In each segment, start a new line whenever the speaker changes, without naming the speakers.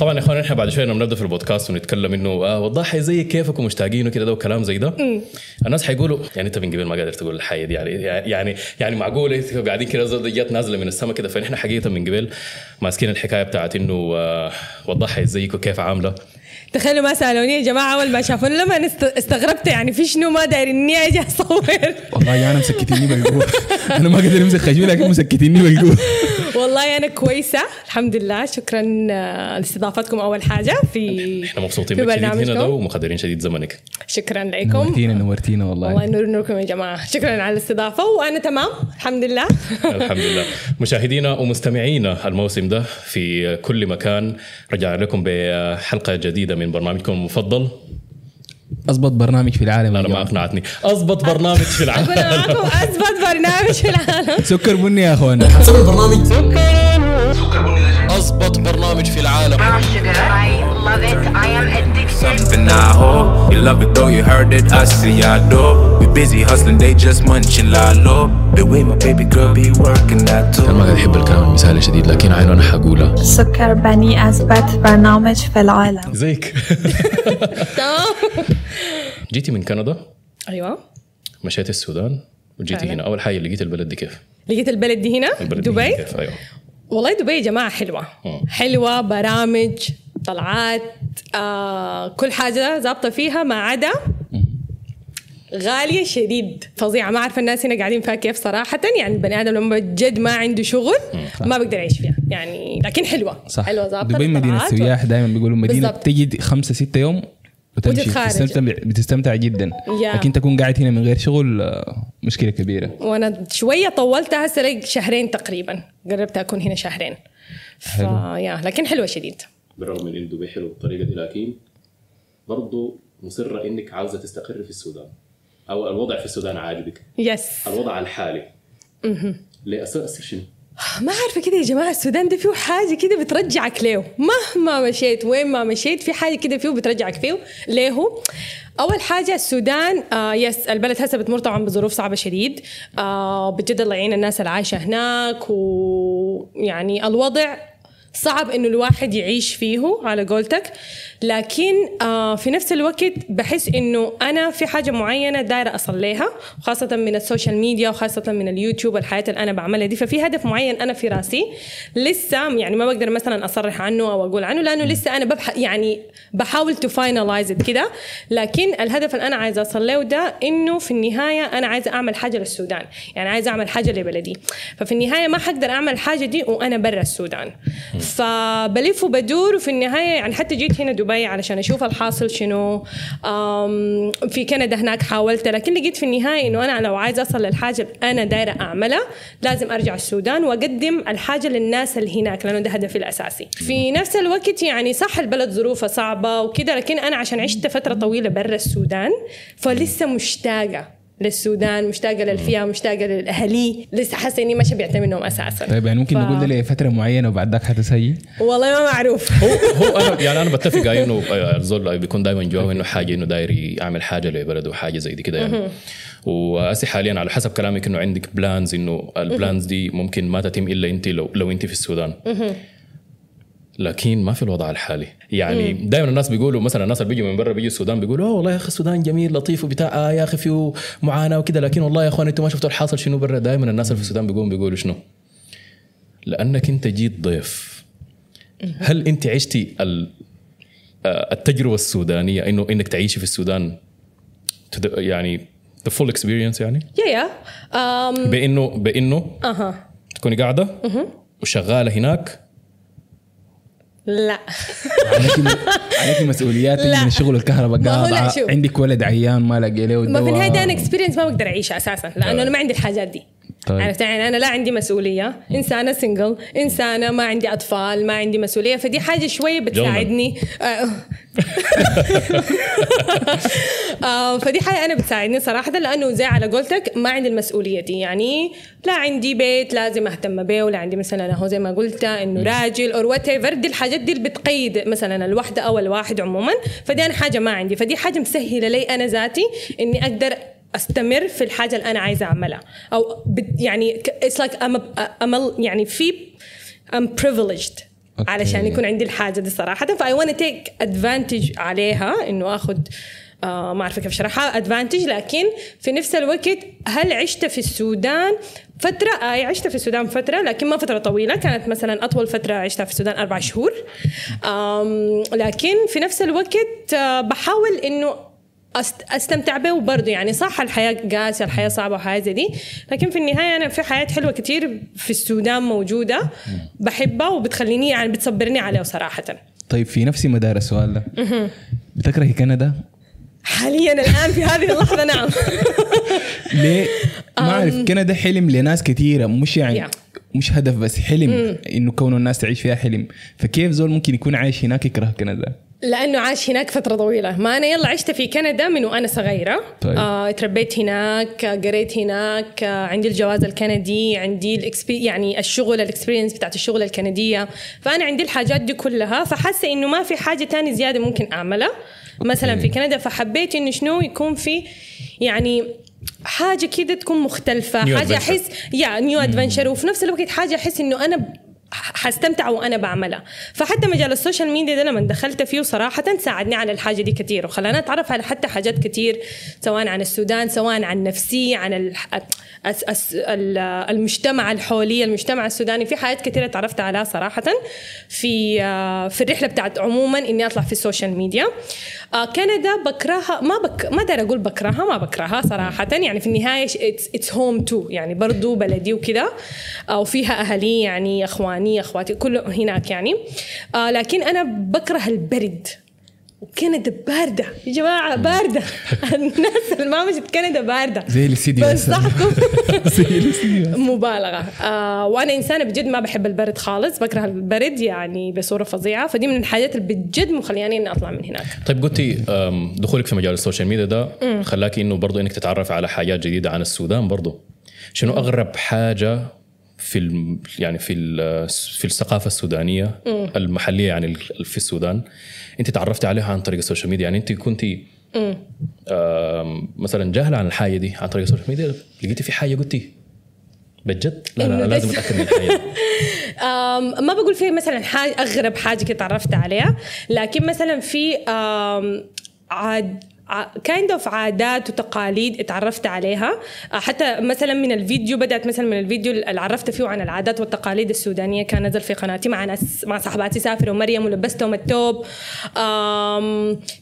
طبعا يا إخوان إحنا بعد شوية لما نبدأ في البودكاست ونتكلم إنه آه وضحي زي كيفك ومشتاقين وكده ده وكلام زي ده. الناس حيقولوا يعني انت من قبل ما قادر تقول الحاجة دي يعني يعني يعني معقول قاعدين كده جت نازلة من السماء كده. فنحن حقيقة من قبل ماسكين الحكاية بتاعت إنه آه وضحي ازيك وكيف عاملة.
تخيلوا ما سألوني يا جماعة أول ما شافوني لما استغربت يعني في شنو ما داير إني أجي أصور.
والله يا أنا مسكتيني بالقوة. أنا ما قادر أمسك خشمي لكن مسكتيني بالقوة.
والله أنا كويسة الحمد لله شكرا آه، لاستضافتكم أول حاجة في
إحنا مبسوطين
في
بك. شديد هنا ده ومقدرين شديد زمنك.
شكرا لكم.
نورتينا نورتينا
الله
والله.
ينور نوركم يا جماعة. شكرا على الاستضافة وأنا تمام. الحمد لله
الحمد لله مشاهدينا ومستمعينا الموسم ده في كل مكان. رجعنا لكم بحلقة جديدة من برنامجكم المفضل.
أضبط برنامج في العالم
أنا ما. أقنعتني. أضبط برنامج في
أقول
العالم
معكم اثبت برنامج في العالم.
سكر بني يا اخوانا
سوي البرنامج
أضبط برنامج في العالم.
Love it. I am addicted.
Something I hope you love it though you heard it. I see I do. We busy hustling, they just munching la low. The way my baby girl be working that too.
قاعد احب الكلام المثالي شديد لكن عينه أنا حقولها
سكر بني أثبت برنامج في العالم
زيك
تمام
جيتي من كندا
أيوه
مشيت السودان وجيتي. هنا أول حاجة لقيت البلد دي كيف
لقيت البلد دي هنا
البلد دي
دبي
كيف أيوه
والله دبي يا جماعة حلوة
مم.
حلوة برامج طلعات آه كل حاجة ظابطة فيها ما عدا غالية شديد فظيعة. ما عارفة الناس هنا قاعدين فيها كيف صراحة. يعني البني آدم لما بجد ما عنده شغل ما بقدر يعيش فيها. يعني لكن حلوة
صح.
حلوة ظابطة
دبي
مدينة
السياح دائما بيقولوا مدينة
بالضبط.
بتجي خمسة ستة يوم وتمشي. بتستمتع بتستمتع جدا.
يا.
لكن تكون قاعد هنا من غير شغل آه، مشكلة كبيرة.
وأنا شوية طولت هسه شهرين تقريبا. قربت أكون هنا شهرين. فيا لكن حلوة شديد.
بالرغم من ان دبي حلو بالطريقة دي لكن برضه مصرة إنك عاوزة تستقر في السودان. أو الوضع في السودان عاجبك
يس
الوضع الحالي. ليه اصير اصير شنو؟
ما عارفه كده يا جماعة السودان ده فيه حاجة كده بترجعك له مهما مشيت وين ما مشيت في حاجة كده فيه بترجعك فيه ليه؟ أول حاجة السودان آه yes البلد هسه بتمر طبعا بظروف صعبة شديد. آه بجد الله يعين الناس اللي عايشة هناك ويعني الوضع صعب إنه الواحد يعيش فيه على قولتك. لكن آه في نفس الوقت بحس إنه أنا في حاجة معينة دايرة اصل لها خاصة من ال social media وخاصة من اليوتيوب الحياة اللي أنا بعملها دي. ففي هدف معين أنا في راسي لسه يعني ما بقدر مثلا أصرح عنه أو أقول عنه لأنه لسه أنا ببحث يعني بحاول to finalize كده. لكن الهدف اللي أنا عايزة اوصل له ده إنه في النهاية أنا عايزة أعمل حاجة للسودان. يعني عايزة أعمل حاجة لبلدي. ففي النهاية ما حقدر أعمل الحاجة دي وأنا برا السودان. فبلف وبدور وفي النهاية يعني حتى جيت هنا دبي علشان أشوف الحاصل شنو. في كندا هناك حاولت لكن لقيت في النهاية إنه أنا لو عايزة أصل للحاجة اللي أنا دايرة أعملها لازم أرجع السودان وأقدم الحاجة للناس اللي هناك لأنه ده هدفي الأساسي. في نفس الوقت يعني صح البلد ظروفها صعبة وكده لكن أنا عشان عشت فترة طويلة برا السودان فلسه مشتاقة. للسودان مشتاقة للفيها مشتاقة للاهلي لسه حاسة إني ماشيه بيعتمد منهم أساسا.
طيب يعني ممكن
ف-
نقول ده لفترة معينة وبعد ذاك حتسيي
والله ما معروف.
هو هو أنا يعني أنا بتفق على انه الزول بيكون دائما جواه إنه حاجة إنه داير يعمل حاجة لبلده حاجة زي دي كده يعني. وأسي حاليا على حسب كلامك إنه عندك plans إنه ال plans دي ممكن ما تتم إلا أنت لو لو أنت في السودان. لكن ما في الوضع الحالي. يعني دائما الناس بيقولوا مثلا الناس اللي بيجوا من برا بيجوا السودان بيقولوا أوه والله يا أخي السودان جميل لطيف وبتاع آه يا أخي فيه معاناة وكده. لكن والله يا إخوان أنتم ما شفتوا الحاصل شنو برا؟ دائما الناس اللي في السودان بيقولوا بيقولوا شنو؟ لأنك أنت جيت ضيف. هل أنت عشتي آه، التجربة السودانية إنه إنك تعيشي في السودان يعني the full experience يعني؟
يا يا أم،
بإنه بإنه
أها.
تكوني قاعدة وشغالة هناك
لا
عليك مسؤوليات
لا.
من الشغل الكهرباء
شوف.
عندك ولد عيان ما لقي له
ما في. النهاية ده أنا experience ما بقدر اعيشها أساسا لأنه أنا ما عندي الحاجات دي
طيب.
عرفت يعني أنا لا عندي مسؤولية. إنسانة single إنسانة ما عندي أطفال ما عندي مسؤولية فدي حاجة شوية بتساعدني. آه. آه، فدي حاجة أنا بتساعدني صراحة لأنه زي على قولتك ما عندي المسؤولية دي. يعني لا عندي بيت لازم أهتم به ولا عندي مثلا هو زي ما قلت إنه راجل أو what دي الحاجات دي اللي بتقيد مثلا الوحده أو الواحد عموما. فدي أنا حاجة ما عندي. فدي حاجة مسهلة لي أنا ذاتي إني أقدر أستمر في الحاجة اللي أنا عايزة أعملها. أو يعني it's like um يعني في I'm privileged
okay.
علشان يكون عندي الحاجة دي صراحة. فأي وأنا take advantage عليها إنه اخذ آه ما أعرف كيف أشرحها. advantage لكن في نفس الوقت هل عشت في السودان فترة؟ آه عشت في السودان فترة لكن ما فترة طويلة. كانت مثلا أطول فترة عشتها في السودان أربع شهور. لكن في نفس الوقت آه بحاول إنه أستمتع به برضه يعني صح الحياة قاسية الحياة صعبة وحياه زي دي لكن في النهاية أنا في حياة حلوة كتير في السودان موجودة بحبها وبتخليني يعني بتصبرني عليه صراحة
طيب في نفس مدار السؤال ده بتكرهي كندا؟
حاليا الآن في هذه اللحظة نعم
ليه؟ ما أعرف كندا حلم لناس كثيره مش يعني. مش هدف بس حلم إنه كونه الناس تعيش فيها حلم فكيف زول ممكن يكون عايش هناك يكره كندا؟
لأنه عاش هناك فترة طويلة. ما أنا يلا عشت في كندا من وأنا صغيرة.
طيب.
آه، تربيت هناك قريت هناك آه، عندي الجواز الكندي عندي ال expe يعني الشغل ال experience بتاعت الشغل الكندية. فأنا عندي الحاجات دي كلها فحاسة إنه ما في حاجة تاني زيادة ممكن أعملها. مثلا في كندا فحبيت إنه شنو يكون في يعني حاجة كده تكون مختلفة
حاجة.
احس يا new adventure وفي نفس الوقت حاجة أحس إنه أنا حستمتع وأنا بعملها. فحتى مجال ال social media ده لما دخلت فيه صراحة ساعدني على الحاجة دي كثير وخلاني أتعرف على حتى حاجات كثير سواء عن السودان سواء عن نفسي عن المجتمع الحولي المجتمع السوداني في حاجات كثيره تعرفت عليها صراحة في آه، في الرحلة بتاعت عموما إني أطلع في ال social media. آه، كندا بكرهها ما بك ما دار أقول بكرهها ما بكرهها صراحة. يعني في النهاية it's home too يعني برضو بلدي وكذا آه، وفيها أهلي يعني إخواني إخواتي كله هناك يعني. لكن أنا بكره البرد. وكندا باردة. يا جماعة باردة. الناس اللي ما مشت كندا باردة.
زي هسه.
بنصحكم. مبالغة. آه وأنا إنسانة بجد ما بحب البرد خالص. بكره البرد يعني بصورة فظيعة. فدي من الحاجات اللي بجد مخلياني إني أطلع من هناك.
طيب قلتي دخولك في مجال ال social media ده خلاكي إنه برضه إنك تتعرف على حاجات جديدة عن السودان برضه شنو أغرب حاجة في يعني في ال- في الثقافة السودانية المحلية يعني في السودان. انت تعرفتي عليها عن طريق ال social media يعني انت كنتي آم، مثلا جاهله عن الحاجة دي عن طريق ال social media لقيتي في حاجة قلتي بجد؟ لا لا لازم أتأكد من
الحاجة ما بقول في مثلا حاجة أغرب حاجة كده تعرفت عليها لكن مثلا في عاد kind of عادات وتقاليد اتعرفت عليها. آه، حتى مثلا من الفيديو بدأت مثلا من الفيديو اللي عرفت فيه عن العادات والتقاليد السودانية. كان نزل في قناتي مع ناس مع صاحباتي سافر ومريم ولبستهم التوب.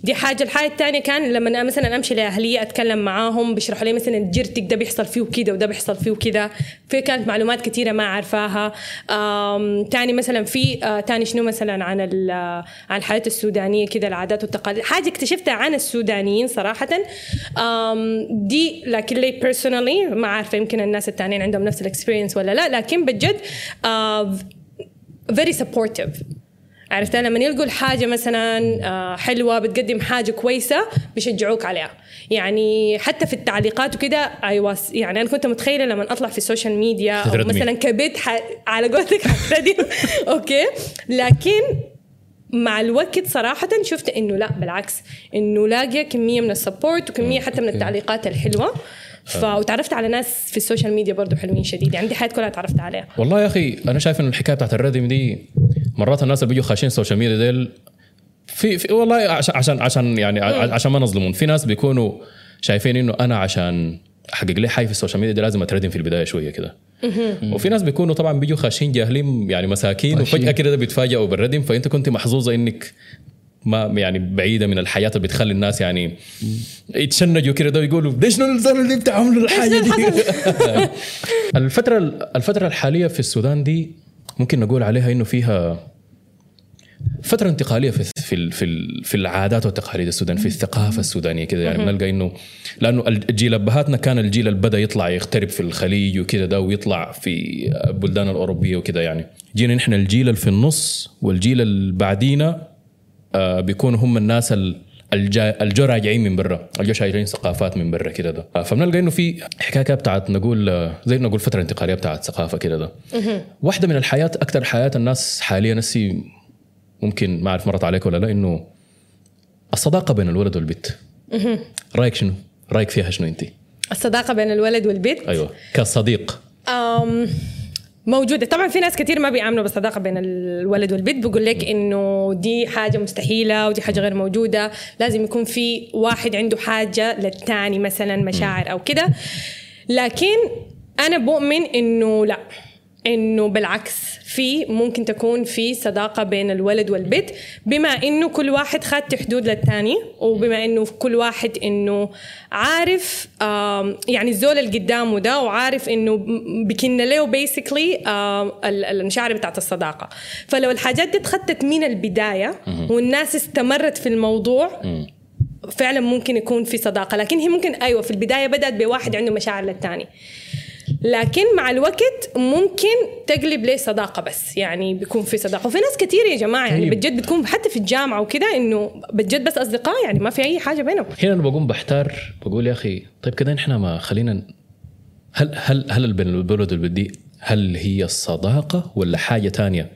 دي حاجة الحاجة الثانية كان لما أنا مثلا أمشي لأهلي أتكلم معاهم بيشرحوا لي مثلا جرتك ده بيحصل فيه كده وده بيحصل فيه كده في كانت معلومات كثيره ما عارفاها آم، تاني مثلا في آه، تاني شنو مثلا عن آه، عن الحياة السودانية كده العادات والتقاليد. حاجة اكتشفتها عن السودانيين صراحة. دي لكن لي personally ما عارفة يمكن الناس التانيين عندهم نفس ال experience ولا لا لكن بجد very supportive. عرفت؟ لما يلقوا الحاجة مثلا آه، حلوة بتقدم حاجة كويسة بيشجعوك عليها. يعني حتى في التعليقات وكده أيوه يعني أنا كنت متخيلة لما أطلع في ال social media
أو.
مثلا كبيت ح... على قولتك حتردم okay؟ لكن مع الوقت صراحة شفت إنه لا بالعكس إنه لاقية كمية من ال support وكمية حتى من التعليقات الحلوة. ف... وتعرفت على ناس في ال social media برضو حلوين شديد يعني دي حياتي كلها تعرفت عليها.
والله يا أخي أنا شايف إنه الحكاية بتاعت الردم دي مرات الناس اللي بيجوا خاشين ال social media ديل في, في والله عشان عشان عشان يعني عشان ما نظلمون في ناس بيكونوا شايفين إنه أنا عشان أحقق لي حاجة في ال social media دي لازم اتردم في البداية شوية كده. وفي ناس بيكونوا طبعا بيجوا خاشين جاهلين يعني مساكين. وفجأة كده بيتفاجئوا بالردم فأنت كنت محظوظة إنك ما يعني بعيدة من الحياة اللي بتخلي الناس يعني يتشنجوا كده ده ويقولوا شنو الزول اللي عامله الحاجة دي؟ الفترة الفترة الحالية في السودان دي ممكن نقول عليها إنه فيها فترة انتقالية في في في في العادات والتقاليد السودان في الثقافة السودانية كده يعني بنلقى إنه لأنه الجيل أبهاتنا كان الجيل اللي بدا يطلع يغترب في الخليج وكده ده ويطلع في البلدان الأوروبية وكده يعني. جينا نحن الجيل اللي في النص والجيل اللي بعدينا آه، بيكونوا هم الناس الجو راجعين من برا الجو شايلين ثقافات من برا كده ده. آه، فبنلقى إنه في حكاية كده بتاعت نقول آه، زي نقول فترة انتقالية بتاعت ثقافة كده ده. واحدة من الحياة أكثر حياة الناس حاليا نسي ممكن ما أعرف مرت عليك ولا لا إنه الصداقة بين الولد والبنت رأيك شنو؟ رأيك فيها شنو انت؟
الصداقة بين الولد والبنت
أيوه كصديق.
أم موجودة. طبعا في ناس كثير ما بيامنوا بالصداقة بين الولد والبنت بيقول لك إنه دي حاجة مستحيلة ودي حاجة غير موجودة. لازم يكون في واحد عنده حاجة للثاني مثلا مشاعر أو كده. لكن أنا بؤمن إنه لا. إنه بالعكس في ممكن تكون في صداقة بين الولد والبنت بما إنه كل واحد خد حدود للثاني وبما إنه كل واحد إنه عارف يعني الزول اللي قدامه ده وعارف إنه م- بكن له بيسكلي المشاعر بتاعت الصداقة. فلو الحاجات دي اتخطت من البداية والناس استمرت في الموضوع فعلا ممكن يكون في صداقة. لكن هي ممكن أيوه في البداية بدأت بواحد عنده مشاعر للثاني لكن مع الوقت ممكن تقلب ليه صداقة بس يعني بيكون في صداقة. وفي ناس كثير يا جماعة يعني
طيب.
بجد بتكون حتى في الجامعة وكده إنه بجد بس أصدقاء يعني ما في أي حاجة بينهم.
هنا أنا بقوم بحتار بقول يا أخي طيب كده إحنا ما خلينا هل هل هل البلد والبدي هل هي الصداقه ولا حاجة تانية؟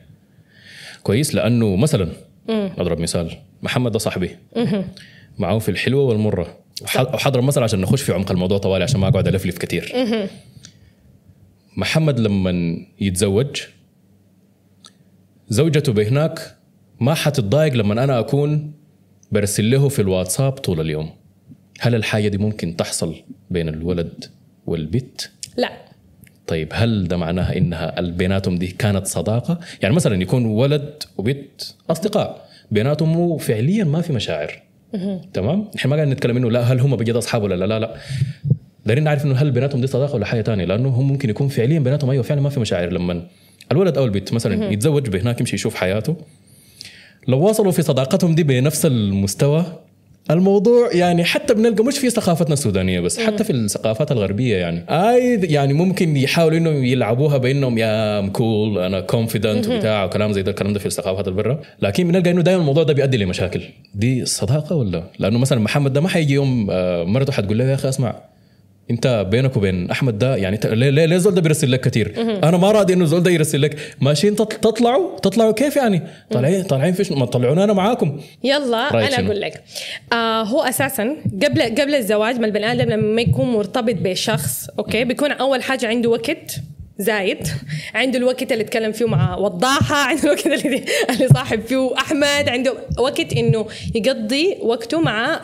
كويس لأنه مثلا أضرب مثال محمد ده صاحبي. معاه في الحلوة والمرة. وح- وحضرب مثلا عشان نخش في عمق الموضوع طوالي عشان ما أقعد ألفلف كثير محمد لما يتزوج. زوجته بهناك ما حتتضايق لما أنا أكون برسل له في الواتساب طول اليوم. هل الحاجة دي ممكن تحصل بين الولد والبت؟
لا.
طيب هل ده معناها إنها بيناتهم دي كانت صداقة؟ يعني مثلا يكون ولد وبنت أصدقاء بيناتهم مو فعليا ما في مشاعر. تمام؟ إحنا ما قاعدين نتكلم إنه لا هل هم بجد أصحاب ولا لا؟ لا لا. دايرين نعرف إنه هل بيناتهم دي صداقة ولا حاجة تانية؟ لأنه هم ممكن يكون فعليا بيناتهم أيوه فعلا ما في مشاعر. لما الولد أو البنت مثلا يتزوج بهناك يمشي يشوف حياته. لو واصلوا في صداقتهم دي بنفس المستوى الموضوع يعني حتى بنلقى مش في ثقافتنا السودانية بس حتى في الثقافات الغربية يعني. آي يعني ممكن يحاولوا إنهم يلعبوها بانهم يا I'm cool أنا confident وبتاع وكلام زي ده الكلام ده في الثقافات البرة. لكن بنلقى إنه دائما الموضوع ده بيؤدي لمشاكل. دي صداقة ولا؟ لأنه مثلا محمد ده ما حيجي يوم آه، مرته حتقول له يا أخي اسمع انت بينك وبين احمد ده يعني ليه ليه ليه الزول ده بيرسل لك كثير؟ أنا ما راضي انه الزول ده يرسل لك. ماشيين تط- تطلعوا تطلعوا كيف يعني؟ طالعين طالعين فيش ما تطلعونا أنا معاكم.
يلا
أنا؟
أقول لك. آه هو أساسا قبل قبل الزواج ما البني آدم لما يكون مرتبط بشخص أوكي بيكون أول حاجة عنده وقت زايد. عنده الوقت اللي يتكلم فيه مع وضاحة عنده الوقت اللي, اللي صاحب فيه أحمد. عنده وقت إنه يقضي وقته مع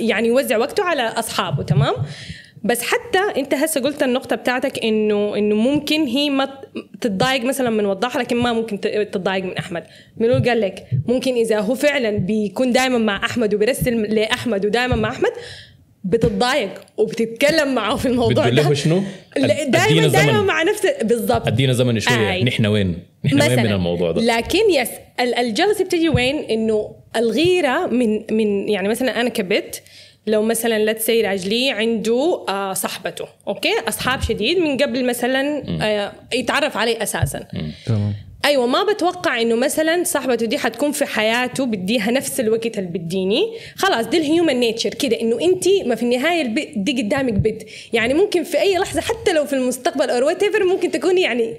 يعني يوزع وقته على أصحابه تمام؟ بس حتى انت هسه قلت النقطة بتاعتك انه انه ممكن هي ما تتضايق مثلا من وضاحة لكن ما ممكن تتضايق من أحمد منو قال لك ممكن إذا هو فعلا بيكون دائما مع أحمد وبيرسل لأحمد ودائما مع أحمد بتتضايق وبتتكلم معه في الموضوع
بتقول له شنو؟
دائما دائما. مع نفس بالضبط
أدينا زمن شوية
آي.
نحن وين؟ نحن وين من الموضوع ده؟
لكن yes ال- الجلسة بتجي وين إنه الغيرة من من يعني مثلا أنا كبت لو مثلا لا سي راجلي عنده آه صاحبته okay؟ أصحاب شديد من قبل مثلا آه يتعرف عليه أساسا.
تمام.
أيوه ما بتوقع إنه مثلا صاحبته دي حتكون في حياته بديها نفس الوقت اللي بديني خلاص دي ال human nature كده إنه انت ما في النهاية دي قدامك بنت. يعني ممكن في أي لحظة حتى لو في المستقبل أو what ممكن تكوني يعني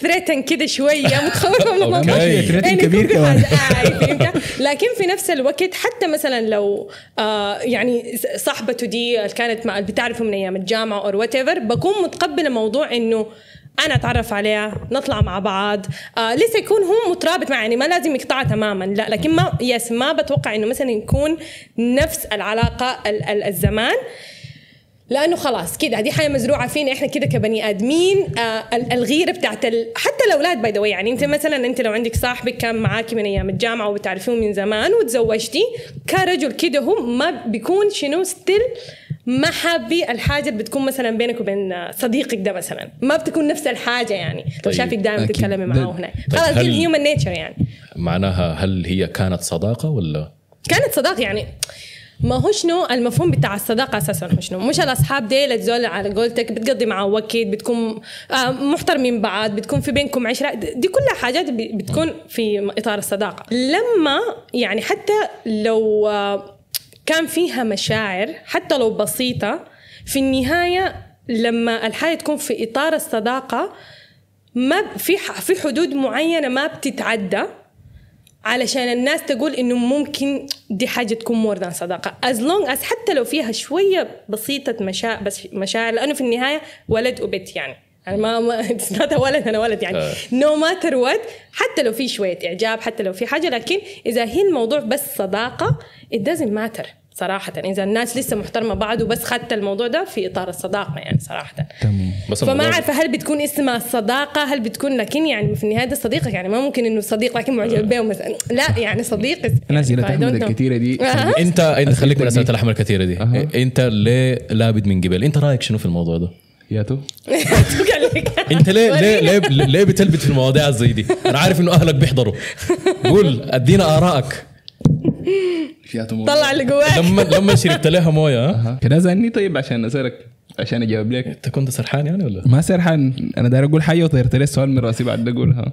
threaten كده شوية متخوفة من الموضوع.
threaten
يعني
كبير كمان.
آه فهمت لكن في نفس الوقت حتى مثلا لو آه يعني صاحبته دي اللي كانت بتعرفه من أيام الجامعة أو what بكون متقبلة موضوع إنه أنا أتعرف عليها نطلع مع بعض. آه لسه يكون هو مترابط معي يعني ما لازم يقطع تماما. لا لكن ما yes ما بتوقع إنه مثلا يكون نفس العلاقة ال- ال- الزمان. لأنه خلاص كده دي حاجة مزروعة فينا إحنا كده كبني آدمين. آه ال- الغيره بتاعت ال... حتى الأولاد by the يعني أنت مثلا أنت لو عندك صاحبك كان معاكي من أيام الجامعة وبتعرفيه من زمان وتزوجتي كرجل كده هو ما بيكون شنو still ما حابي الحاجة اللي بتكون مثلا بينك وبين صديقك ده مثلا. ما بتكون نفس الحاجة يعني. لو
طيب.
شافك دائما
أكيد.
تتكلمي
ده-
معاه هناك
طيب
خلاص دي
هل-
ال human nature يعني.
معناها هل هي كانت صداقة ولا؟
كانت صداقة يعني. ما هو شنو المفهوم بتاع الصداقة أساسا؟ هو شنو؟ مش الأصحاب ديل الزول على قولتك بتقضي معه وقت بتكون آه، محترمين بعض بتكون في بينكم عشرة. دي كلها حاجات بتكون في إطار الصداقة. لما يعني حتى لو آه، كان فيها مشاعر حتى لو بسيطة في النهاية لما الحاجة تكون في إطار الصداقة ما في في حدود معينة ما بتتعدى علشان الناس تقول إنه ممكن دي حاجة تكون more than صداقة. as long as حتى لو فيها شوية بسيطة مشاعر بس مشاعر لأنه في النهاية ولد وبنت يعني. يعني ما ما ولد أنا ولد يعني. no matter what حتى لو في شوية إعجاب حتى لو في حاجة لكن إذا هي الموضوع بس صداقة it doesn't matter. صراحة إذا الناس لسه محترمة بعض وبس خدت الموضوع ده في إطار الصداقة يعني صراحة
تمام
بس
فما عارفة هل بتكون اسمها صداقة هل بتكون لكن يعني في النهاية ده صديقك يعني ما ممكن إنه صديق لكن معجب به مثلا لا يعني صديق
الناس اللي. الكثيرة دي
أها.
انت أنت خليك من
دي.
أسئلة الأحمر الكثيره دي
أها.
أنت ليه لابد من قبل أنت رأيك شنو في الموضوع ده
قال لك.
أنت ليه ليه ليه, ليه بتلبت في المواضيع زي دي أنا عارف إنه أهلك بيحضروا قول
أدينا آرائك.
طلع اللي جواك.
لما لما شربت لها موية ها؟
كده زني طيب عشان أسألك عشان أجاوب لك.
أنت كنت سرحان يعني ولا؟
ما سرحان. أنا داير أقول حاجة وطيرت لي السؤال من رأسي بعد اقولها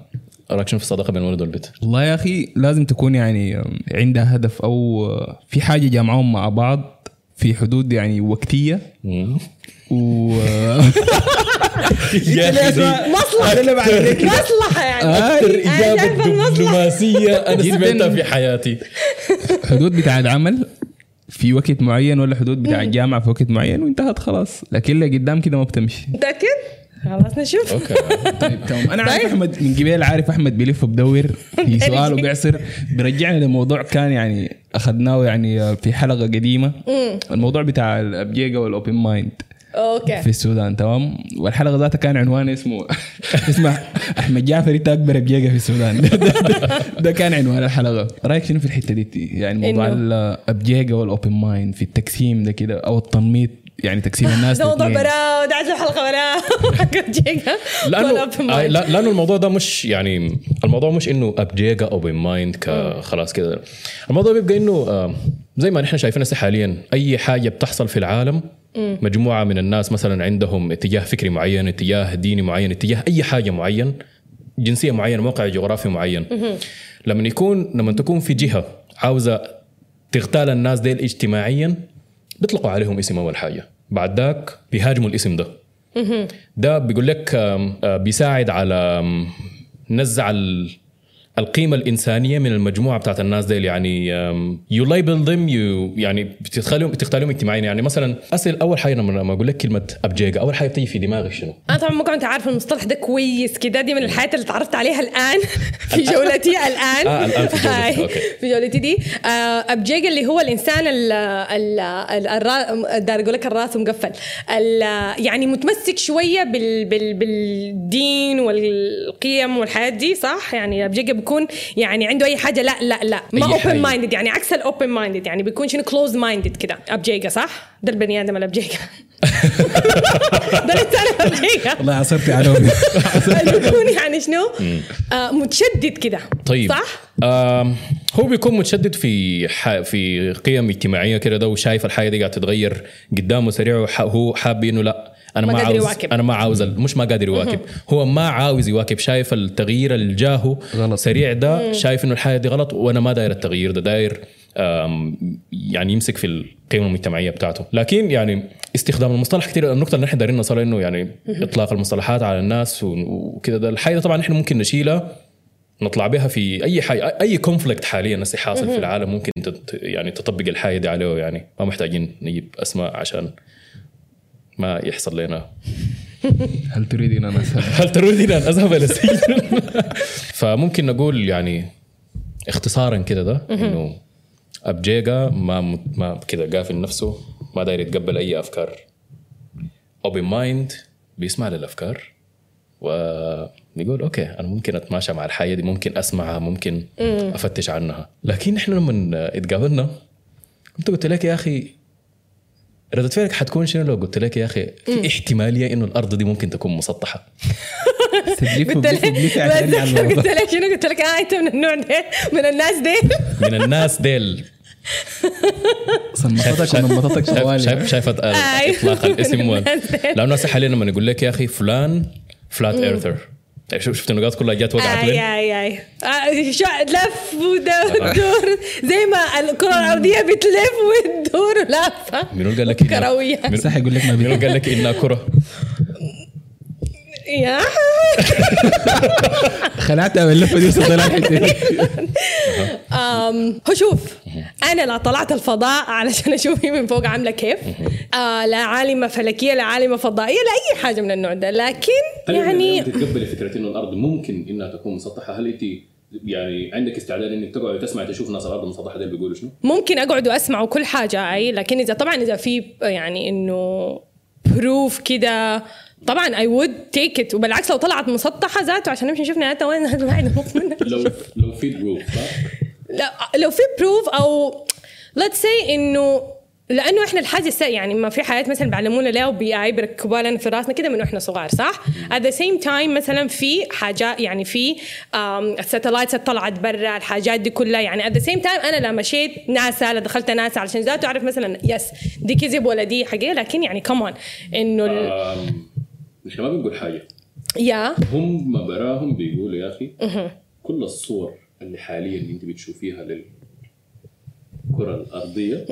رايك شنو في الصداقة بين الولد والبنت.
والله يا أخي لازم تكون يعني عندها هدف أو في حاجة جامعهم مع بعض في حدود يعني وقتية. و
يا أخي دي
مصلحة. مصلحة يعني. أكثر
إجابة. دبلوماسية
أنا.
سمعتها في حياتي.
حدود بتاع العمل في وقت معين ولا حدود بتاع الجامعة في وقت معين وانتهت خلاص. لكن اللي قدام كده ما بتمشي.
متأكد؟ خلاص نشوف.
okay.
طيب تمام. أنا عارف
طيب.
أحمد من قبل عارف أحمد بيلف بدور في سؤال وبيعصر بيرجعنا لموضوع كان يعني أخذناه يعني في حلقة قديمة. الموضوع بتاع الابجيجا وال open mind في
okay
السودان تمام؟ والحلقة ذاتها كان عنوان اسمه اسمه أحمد جعفر انت اكبر ابجيجا في السودان. ده, ده, ده, ده كان عنوان الحلقة. رأيك شنو في الحتة دي؟ يعني موضوع؟ الابجيجا وال open mind في التقسيم ده كده أو التنميط يعني تقسيم الناس
ده موضوع الحلقة براء حق جيجا.
لأنه آه، لا- لأنه الموضوع ده مش يعني الموضوع مش إنه ابجيجا أو mind كخلاص كده. الموضوع بيبقى إنه آه، زي ما نحن شايفين هسه حاليا أي حاجة بتحصل في العالم مجموعة من الناس مثلا عندهم اتجاه فكري معين اتجاه ديني معين اتجاه أي حاجة معين جنسية معينة موقع جغرافي معين. لما يكون لما تكون في جهة عاوزة تغتال الناس ديل اجتماعيا بيطلقوا عليهم اسم أول حاجة. بعد ذاك بيهاجموا الاسم ده. ده بيقول لك آه، بيساعد على نزع القيمة الإنسانية من المجموعة بتاعت الناس ديل يعني you label them you يعني بتخليهم بتغتالهم اجتماعيا. يعني مثلا أسأل أول حاجة لما أقول لك كلمة أبجيجا أول حاجة بتيجي في دماغي شنو؟
أنا طبعا ما كنت عارفه المصطلح ده كويس كده دي من الحاجات اللي تعرفت عليها الآن. في جولتي الآن.
آه، الآن في okay.
في جولتي دي. آه، ابجيجا اللي هو الإنسان ال ال دار أقول لك الرأس مقفل. يعني متمسك شوية بال بال بالدين والقيم والحياة دي صح؟ يعني ابجيجا بيكون يعني عنده أي حاجة. لا لا لا. ما. open minded يعني عكس ال open minded يعني بيكون شنو close minded كده. ابجيجا صح؟ ده البني آدم الابجيجا ده الانسان الابجيجا
والله عصرتي على وجهي.
بيكون يعني شنو؟ آه متشدد كده.
طيب.
صح؟
هو بيكون متشدد في ح... في قيم اجتماعية كده ده وشايف الحاجة دي قاعدة تتغير قدامه سريع وهو حاب إنه لا أنا
ما
ما,
قادر
عاوز
يواكب.
أنا ما عاوز مش ما قادر يواكب. هو ما عاوز يواكب. شايف التغيير اللي جاهه
غلط.
سريع ده شايف إنه الحاجة دي غلط وأنا ما داير التغيير ده. داير يعني يمسك في القيمة المجتمعية بتاعته. لكن يعني استخدام المصطلح كثير النقطة اللي نحن دايرين نوصلها إنه يعني إطلاق المصطلحات على الناس و- وكده. ده الحاجة طبعا نحن ممكن نشيلها نطلع بها في أي حاجة أي كونفليكت حاليا هسه حاصل في العالم ممكن تت يعني تطبق الحاجة دي عليه. يعني ما محتاجين نجيب أسماء عشان ما يحصل لنا.
هل تريدين أن اسال
هل تريدين أن أذهب إلى السجن؟ فممكن نقول يعني اختصارا كده ده إنه ابجيجا ما ما كده قافل نفسه ما داير يتقبل أي أفكار. open mind بيسمع للأفكار ويقول okay أنا ممكن أتماشى مع الحاجة دي ممكن أسمعها ممكن أفتش عنها. لكن إحنا لما اتقابلنا كنت قلت لك يا أخي ردة فعلك حتكون شنو لو قلت لك يا أخي؟ في احتمالية إنه الأرض دي ممكن تكون
مسطحة.
قلت لك
الموضوع
قلت لك شنو؟ قلت لك آه أنت من النوع ده من الناس دي
من الناس ديل.
صنفتك ونمطتك
شايف
طوالي
شايف شايف
أيوة.
إطلاق الاسم
ديل.
لأنه هسه حاليا لما نقول لك يا أخي فلان flat earther شفت النقاط كلها جات وقعت
آي
وين؟
آي آي. آه، شو لف ودور زي ما الكرة الأرضية بتلف وتدور. لافه
منو قال لك
كرويه
صح يقول لك ما
منو
بيقول
قال لك إنها كرة؟
يا.
خلعتها من اللفة دي وصلت لها الحته دي
أم، هو شوف أنا لا طلعت الفضاء علشان أشوف هي من فوق عاملة كيف. آه لا عالمة فلكية لا عالمة فضائية لا أي حاجة من النوع ده. لكن
هل
يعني
تتقبلي فكرة إنه الأرض ممكن إنها تكون مسطحة هل انت يعني عندك استعداد إنك تقعد وتسمع تشوف ناس الأرض مسطحة؟ دول بيقولوا شنو؟
ممكن أقعد وأسمع كل حاجة أي. لكن إذا طبعا إذا في يعني إنه proof كده طبعا I would take it وبالعكس لو طلعت مسطحة ذاته عشان نمشي نشوف نهايتها وين
لو لو في proof صح؟
لا لو في proof أو let's say إنه لأنه إحنا الحاجة السا يعني ما في حياة مثلا بيعلمونا ليه وبي آي بيركبوها لنا في راسنا كده من وإحنا صغار صح؟ at the same time مثلا في حاجات يعني في ال satellites اللي طلعت برا الحاجات دي كلها. يعني at the same time أنا لما مشيت ناسا لا دخلت ناسا علشان ذاته أعرف مثلا yes دي كذب ولا دي حقيقه لكن يعني كمان
إنه نحن ما بنقول حاجة.
يا.
هم براهم بيقولوا يا أخي كل الصور اللي حاليا أنت بتشوفيها للكرة الأرضية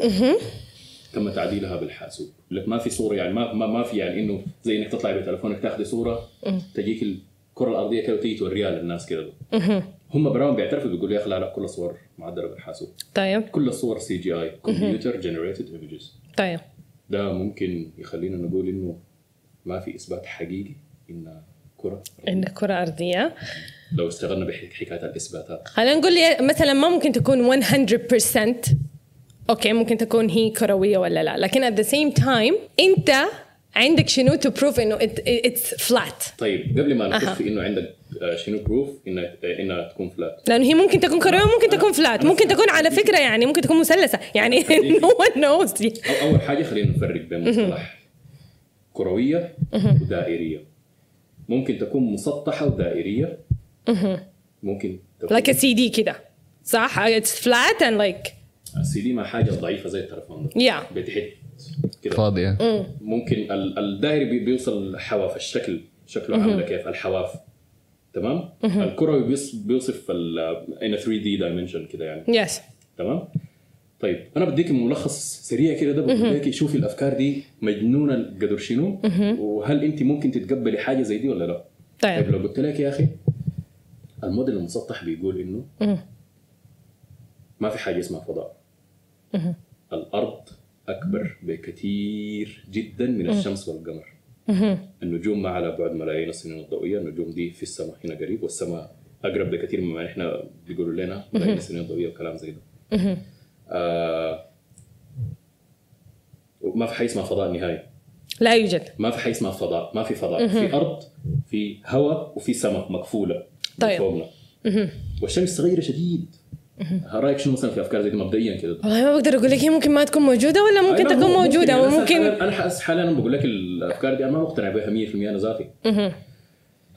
تم تعديلها بالحاسوب. لك ما في صورة يعني ما ما, ما في يعني إنه زي إنك تطلعي بتليفونك تاخذي صورة تجيك الكرة الأرضية كده وتيجي توريها للناس كده. هم براهم بيعترفوا بيقولوا يا أخي لا لا كل الصور معدلة بالحاسوب.
طيب.
كل الصور CGI computer generated images
طيب.
ده ممكن يخلينا نقول إنه ما في إثبات حقيقي إن كرة
انك كرة أرضية.
لو اشتغلنا بحكايه الإثباتات.
خلينا نقول مثلا ما ممكن تكون 100% okay ممكن تكون هي كرويه ولا لا. لكن at the same time أنت عندك شنو to prove إنه it's flat
طيب قبل ما نخش. في إنه عندك آه، شنو proof انها إنها تكون فلات
لأنه هي ممكن تكون كرويه وممكن تكون flat ممكن تكون على فكرة يعني ممكن تكون مثلثه يعني one knows.
أو أول حاجة خلينا نفرق بين مصطلح كروية ودائرية. ممكن تكون مسطحة ودائرية. ممكن تكون
like a CD كده. صح؟ It's flat and like
السي دي ما حاجة ضعيفة زي التليفون ده.
Yeah.
بتحت كده.
فاضيه
ممكن ال- الدائري بي- بيوصل حواف الشكل شكله عامله كيف؟ الحواف. تمام؟ الكروي بيص- بيوصف ال in a 3 دي dimension كده يعني.
Yes.
تمام؟ طيب أنا بديك ملخص سريع كده ده لك شوفي الأفكار دي مجنونة قدر شنو؟ وهل أنت ممكن تتقبلي حاجة زي دي ولا لا؟ طيب.
طيب
لو قلت لك يا أخي الموديل المسطح بيقول إنه ما في حاجة اسمها فضاء. الأرض أكبر بكثير جدا من الشمس والقمر. النجوم ما على بعد ملايين السنين الضوئية النجوم دي في السماء هنا قريب والسماء أقرب بكثير مما إحنا بيقولوا لنا ملايين السنين الضوئية وكلام زي ده. آه ما في حاجة اسمها فضاء نهائي.
لا يوجد.
ما في حاجة اسمها فضاء. ما في فضاء. في أرض في هواء وفي سماء مقفولة.
طيب.
فوقنا والشمس صغيرة شديد. رأيك شنو مثلا في أفكار زي مبدئيا كده.
والله ما بقدر أقول لك هي ممكن ما تكون موجودة ولا ممكن تكون
مو-
موجودة
يعني أنا
وممكن
حالياً- أنا حاسس حاليا أنا بقول لك الأفكار دي أنا ما مقتنع بها 100% أنا ذاتي.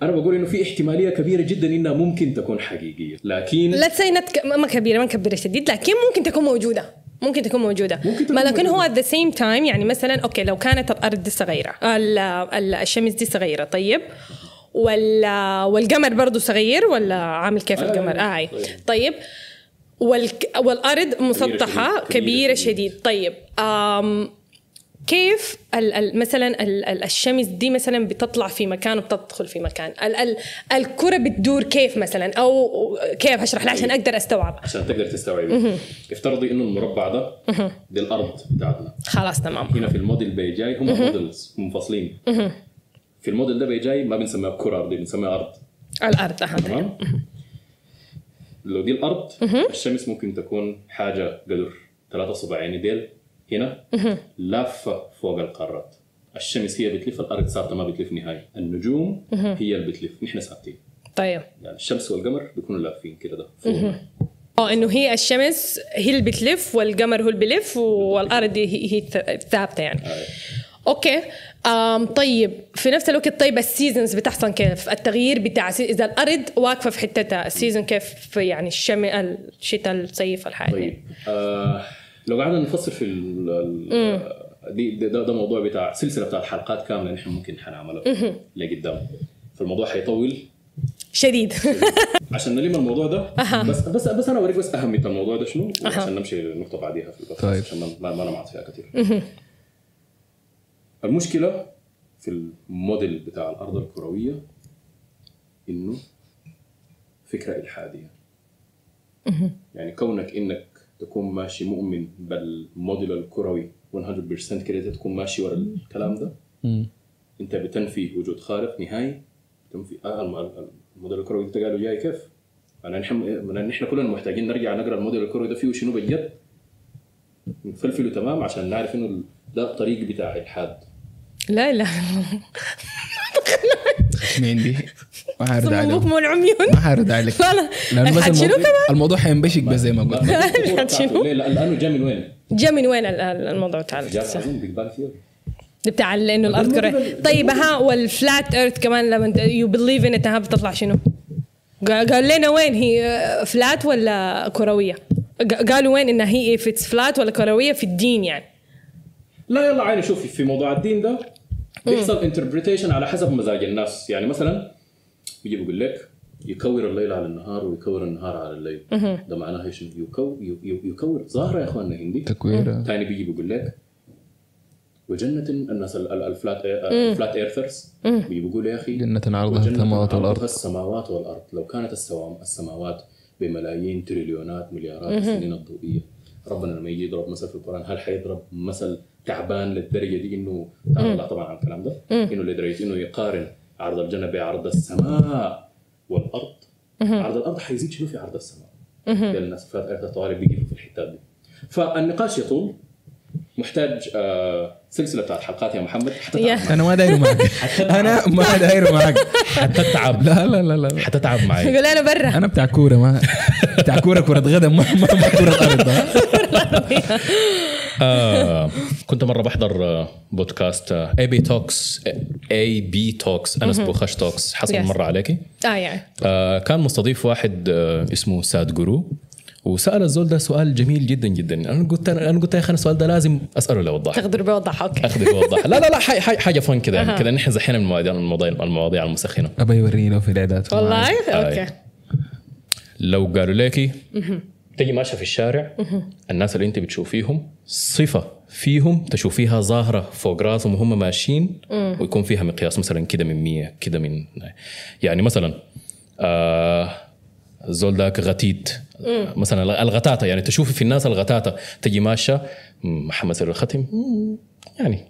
أنا بقول إنه في احتمالية كبيرة جدا إنها ممكن تكون حقيقية. لكن
لا تسي نت ما كبيرة ما كبيره شديد لكن ممكن تكون موجودة. ممكن تكون موجودة.
ممكن تكون
ما لكن هو
موجودة.
at the same time يعني مثلا أوكي لو كانت الأرض دي صغيرة ال- ال- الشمس دي صغيرة طيب. ولا والقمر برضه صغير ولا عامل كيف
آه،
القمر؟
آه،
آه
طيب.
طيب. والك والأرض مسطحة
شديد، كبيرة
كبيرة
شديد.
شديد. طيب. آم كيف ال ال مثلا ال ال الشمس دي مثلا بتطلع في مكان وبتدخل في مكان. ال ال الكرة بتدور كيف مثلا؟ أو كيف اشرح لها عشان أقدر أستوعب.
عشان تقدر تستوعبي افترضي إنه المربع ده دي الأرض بتاعتنا.
خلاص تمام.
هنا في الموديل بيجاي هم models منفصلين في الموديل ده بيجاي ما بنسميها كرة أرضية بنسميها أرض.
الأرض أها.
تمام؟ لو دي الأرض الشمس ممكن تكون حاجة قدر ثلاثة صباعين ديل. هنا لافه فوق القارات. الشمس هي بتلف الأرض ثابته ما بتلف نهائي. النجوم هي اللي بتلف. نحن ثابتين.
طيب.
يعني الشمس والقمر بيكونوا لافين كده ده.
آه إنه هي الشمس هي اللي بتلف والقمر هو اللي بيلف والأرض هي هي ثابتة يعني.
آه.
okay. آم طيب. في نفس الوقت طيب ال seasons بتحصل كيف؟ التغيير بتاع إذا الأرض واقفة في حتتها ال season كيف في يعني الشم الشتاء الصيف الحاجة؟
طيب. آه لو قعدنا نفصل في ال ال دي ده, ده, ده موضوع بتاع سلسلة بتاع حلقات كاملة نحن ممكن حنعملها لقدام. فالموضوع حيطول.
شديد.
عشان نلم الموضوع ده بس بس بس أنا أوريك بس أهمية الموضوع ده شنو عشان نمشي للنقطه بعديها في البودكاست
طيب.
عشان ما ما ما نمعط فيها كثير المشكلة في الموديل بتاع الأرض الكروية إنه فكرة إلحادية. يعني كونك إنك تكون ماشي مؤمن بالموديل الكروي 100% كده تكون ماشي ورا الكلام ده أنت بتنفي وجود خالق نهائي تنفي. آه الم- الم- الموديل الكروي أنت قالوا جاي كيف؟ أنا نحن نحن كلنا محتاجين نرجع نقرأ الموديل الكروي ده فيه شنو بجد؟ نفلفله تمام عشان نعرف إنه ده الطريق بتاع إلحاد.
لا لا.
مين دي؟ ما حارد
صم
عليهم.
بكم والعميون
ما حارد عليك.
لا لا.
لأنه بس الموضوع,
كمان؟
الموضوع حينبشك بس زي ما قلت.
لأنه جاء من وين؟
جاء من وين ال- ال- الموضوع
ثيوري
بتاع
إنه
الأرض
الموديل-
طيب ها والفلات ايرث كمان لما يو بليف ان انها بتطلع شنو؟ قا- قال لنا وين هي فلات ولا كروية؟ قا- قالوا وين انها هي if it's فلات ولا كروية في الدين يعني.
لا يلا عيني شوفي في موضوع الدين ده بيحصل interpretation على حسب مزاج الناس. يعني مثلا بيجي بيقول لك يكور الليل على النهار ويكور النهار على الليل. ده معناه إيش؟ يكو يكور. ظاهرة يا إخواننا هندي.
تكوير
ثاني بيجي بيقول لك وجنة الناس ال- ال- ال flat ال flat earthers بيجي بيقول يا أخي
جنة عرضها السماوات والأرض.
السماوات والأرض. لو كانت السماوات بملايين تريليونات مليارات السنين الضوئية. ربنا لما يجي يضرب مثل في القرآن هل حيضرب مثل تعبان للدرجة دي انه تعالى الله طبعا عن الكلام ده. إنه لدرجة إنه يقارن عرض الجنة بعرض السماء والأرض. عرض الأرض حيزيد شنو في عرض السماء؟ ده الناس فات ايات الطوارئ بيجيبوا في الحتات دي. فالنقاش يطول. محتاج آه سلسلة بتاعت حلقات يا محمد. حتى. تعرف
أنا ما داير معك. أنا ما داير معك.
حتى تتعب
لا لا لا لا
حتتعب معي.
يقول أنا برا.
أنا بتاع كورة ما بتاع كورة كوره غدا ما ما كورة أرض؟
آه كنت مرة بحضر آه، بودكاست اي بي توكس اي بي توكس انس بوخش توكس حصل
Yes.
مرة عليكي؟
آه يعني
آه كان مستضيف واحد آه اسمه ساد جورو وسأل الزول ده سؤال جميل جدا جدا. أنا قلت أنا قلت يا أخي السؤال ده لازم أسأله لوضح
تقدر بوضح أوكي.
أخذ بوضح لا لا لا حاجة فن كده يعني. كده نحن زحينا من المواضيع المواضيع المواضيع المسخنة.
ابى يوريني لو في الإعداد.
والله؟
آه.
أوكي.
لو قالوا لك تجي ماشيه في الشارع الناس اللي أنت بتشوفيهم صفة فيهم تشوفيها ظاهرة فوق راسهم وهم ماشيين ويكون فيها مقياس مثلا كده من 100 كده من يعني مثلا آه الزول ذاك غتيت. مثلا الغتاتة يعني تشوفي في الناس الغتاتة تجي ماشية مم، محمد سر الختم. مم، يعني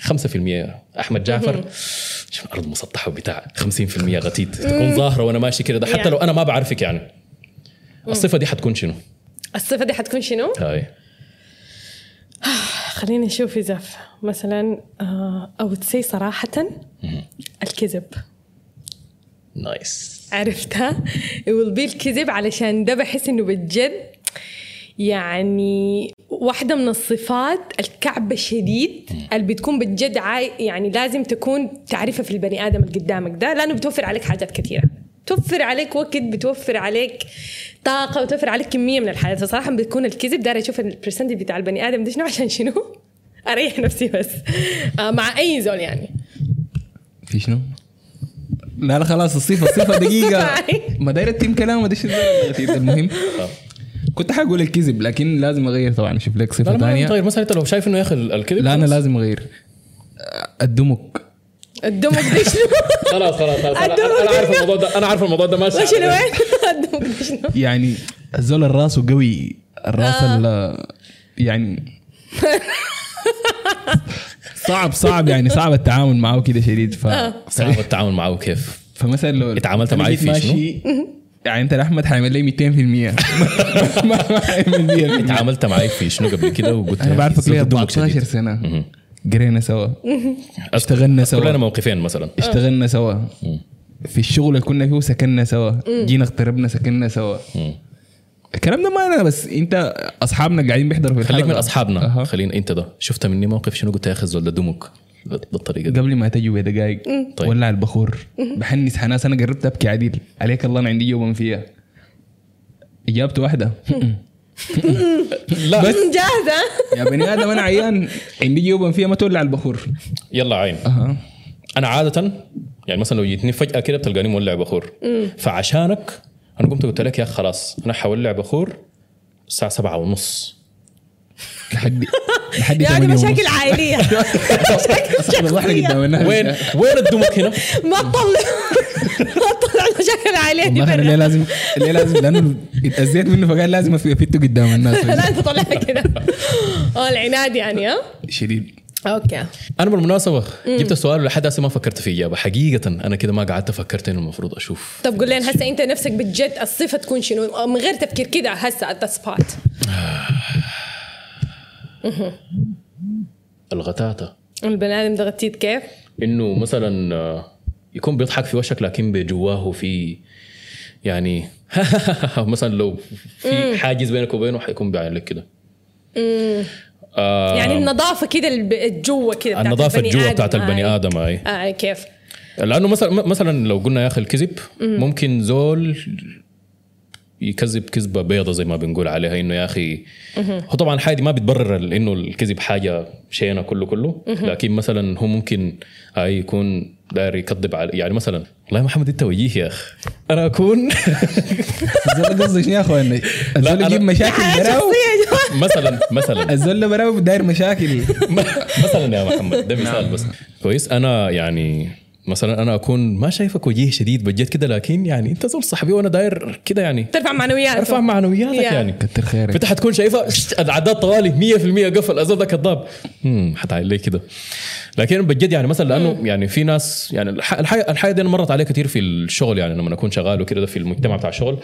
5% أحمد جعفر شوف ارض مسطحة وبتاع 50% غتيت. تكون ظاهرة وأنا ماشي كده ده حتى
يعني.
لو أنا ما بعرفك يعني. الصفة دي حتكون شنو؟
الصفة دي حتكون شنو؟
هاي.
خلينا نشوف إذا مثلا أو تسي صراحة الكذب.
نايس.
عرفتها؟ Be الكذب علشان ده بحس إنه بجد يعني واحدة من الصفات الكعبة شديد اللي بتكون بجد عاي يعني لازم تكون تعرفها في البني آدم اللي قدامك ده لأنه بتوفر عليك حاجات كثيرة. بتوفر عليك وقت بتوفر عليك طاقة بتوفر عليك كمية من الحاجات فصراحة بتكون الكذب داير أشوف ال percentage بتاع البني آدم ده شنو؟ عشان شنو؟ أريح نفسي بس. آه مع أي زول يعني.
في شنو؟ لا لا خلاص الصفة الصفة دقيقة. ما داير التيم كلام ما المهم. كنت حقول الكذب لكن لازم أغير طبعا أشوف لك
لا
صفة
لا ما طيب مثلا انت لو شايف إنه يا أخي الكذب؟
لا
أنا.
لازم أغير. الدمك
الدمك ده شنو
خلاص خلاص خلاص. أنا عارف الموضوع ده أنا عارف الموضوع ده ماشي
شنو
عليه.
وين الدمك ده شنو
يعني الزول الراس قوي الراس ال- يعني صعب صعب يعني صعب التعامل معه كده شديد ف...
صعب التعامل معه كيف؟
فمثلا لو
اتعاملت
جيت
في شنو؟
ماشي، يعني أنت احمد حيعمل لي 200% ما ما حيعمل 100%
تعاملت معي في شنو قبل كده وقلت أنا
بعرفك ليه
زلت دمك
14
شديد.
سنة. قرينا سوا. اشتغلنا سوا.
كلنا موقفين مثلا.
اشتغلنا سوا. في الشغل اللي كنا فيه سكننا سوا. جينا اقتربنا سكننا سوا. الكلام ده ما أنا بس أنت أصحابنا قاعدين بيحضروا في
خليك من. أصحابنا.
أها.
خلينا أنت ده. شفت مني موقف شنو قلت يا أخي الزول ده دمك؟ بالطريقة دي.
قبل ما تجوا بدقائق
طيب.
ولع البخور. بحنس حناس. أنا قربت أبكي عديل. عليك الله أنا عندي جوبا فيها. إجابته واحدة.
لا.
بس.
جاهزة.
يا بني آدم أنا عيان. عندي جوبا فيها ما تولع البخور.
يلا عين.
أها.
أنا عادة يعني مثلا لو جيتني فجأة كده بتلقاني مولع بخور. فعشانك أنا قمت قلت لك يا أخي خلاص أنا حولع بخور الساعة سبعة ونص.
لحد لحد
يعني
8
مشاكل.
عائلية. الناس
وين وين الدمك هنا؟
ما تطلع ما عائليه دي
والله ليه لازم ليه لازم لأنه اتأذيت منه فقال لازم افته قدام الناس.
لا تطلعها كده. آه العناد يعني ها؟
شديد.
okay.
أنا بالمناسبة جبت السؤال ولحد هسه ما فكرت في اجابه حقيقة أنا كده ما قعدت فكرت إنه المفروض أشوف.
طب قول لنا هسه أنت نفسك بجد الصفة تكون شنو؟ من غير تفكير كده هسه at spot
الغتاته.
البني آدم ده غتيت كيف؟
إنه مثلا آه، يكون بيضحك في وشك لكن بجواه في يعني مثلا لو في حاجز بينك وبينه حيكون بيعمل لك كده آه
يعني النظافة كده الجوة كده
النظافة
آدم.
بتاعت البني
آه.
آدم أي
آه كيف؟
لأنه مثلا مثلا لو قلنا يا أخي الكذب ممكن زول يكذب كذبة بيضة زي ما بنقول عليها إنه يا أخي هو طبعا حاجة ما بتبرر إنه الكذب حاجة شينة كله كله لكن مثلا هو ممكن هاي يكون داير يكذب على يعني مثلا والله يا محمد أنت وجيه يا اخ أنا أكون
الزول قصدي شنو يا اخوان الزول يجيب مشاكل براو
مثلا مثلا.
الزول براو داير مشاكل.
مثلا يا محمد ده مثال بس. كويس. أنا يعني مثلا أنا أكون ما شايفك وجيه شديد بجد كده لكن يعني أنت زول صاحبي وأنا داير كده يعني
ترفع معنوياته
أرفع معنوياتك
يا.
يعني.
كتر خيرك.
فانت حتكون شايفها الأعداد طوالي 100% قفل الزول ده كذاب. امم حتعيل لي كده؟ لكن بجد يعني مثلا لأنه يعني في ناس يعني الح- الحاجة الحاجة دي أنا مرت عليه كثير في الشغل يعني لما أكون شغال وكده في المجتمع بتاع الشغل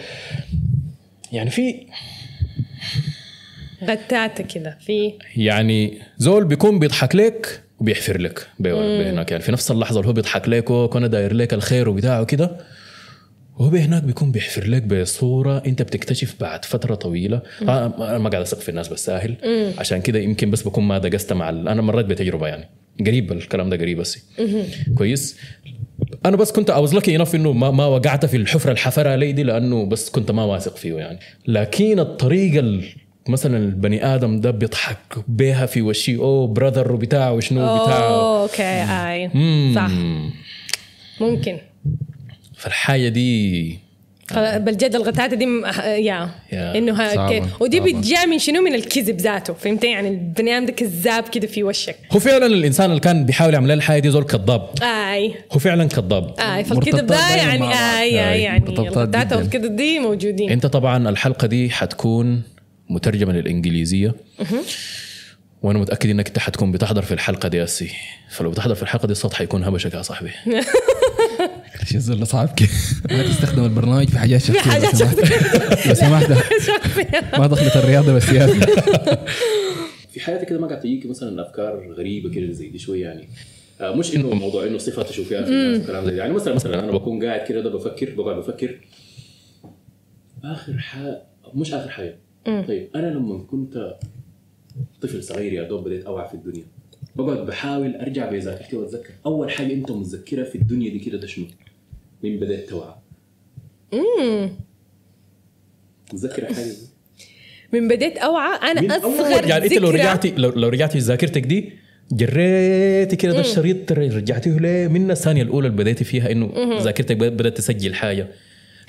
يعني في
غتاتة كده في
يعني زول بيكون بيضحك لك وبيحفر لك بهناك. يعني في نفس اللحظة اللي هو بيضحك لك وكان داير لك الخير وبتاعه كده وهو هناك بيكون بيحفر لك بصورة انت بتكتشف بعد فترة طويلة. آه، أنا ما قاعد أثق في الناس بالساهل عشان كده يمكن بس بكون ما دقست مع ال- أنا مريت بتجربة يعني. قريب الكلام ده قريب بس. كويس. أنا بس كنت I was lucky enough إنه ما, ما وقعت في الحفرة الحفرها لي دي لأنه بس كنت ما واثق فيه يعني. لكن الطريقة ال- مثلا البني آدم ده بيضحك بيها في وشي. oh brother وبتاع وشنو بتاع
okay أي. صح. ممكن.
فالحاجة دي
خلا- بالجد الغتاتة دي م- ح- يا.
يا.
إنه.
كي- ودي. بتجي من شنو؟ من الكذب ذاته. فهمت يعني البني آدم ده كذاب كده في وشك.
هو فعلا الإنسان اللي كان بيحاول يعمل الحاجة دي زول كذاب.
أي.
هو فعلا كذاب.
أي فالكذب ده يعني
بعض.
أي
أي.
اي يعني الغتاتة. والكذب دي موجودين.
أنت طبعا الحلقة دي حتكون مترجمة للإنجليزية. وأنا متأكد إنك أنت حتكون بتحضر في الحلقة دي اسي فلو بتحضر في الحلقة دي الصوت حيكون هبشك يا صاحبي.
إيش الزول صعب كيف؟ ما تستخدم البرنامج في حاجات شخصية
في حاجات
لو سمحت. لو سمحت. ما دخلت الرياضة والسياسة
في حياتي كده ما قاعد تجيك مثلا أفكار غريبة كده زي دي شوية يعني؟ آه، مش إنه موضوع إنه صفة تشوفيها في الناس وكلام زي ده. يعني مثلا مثلا أنا بكون قاعد كده ده بفكر بقعد بفكر. آخر حاجة مش آخر حاجة طيب أنا لما كنت طفل صغير يا دوب بديت أوعى في الدنيا بقعد بحاول أرجع بذاكرتي وأتذكر. أول حاجة أنت متذكرها في الدنيا دي كده ده شنو؟ من بديت توعى. متذكر حاجة دي؟
من بديت أوعى؟
أنا
أصغر
يعني أنت لو رجعتي لو, لو رجعتي ذاكرتك دي جريتي كده ده الشريط رجعتيه ليه؟ من الثانية الأولى اللي بديتي فيها إنه ذاكرتك بدأت تسجل حاجة.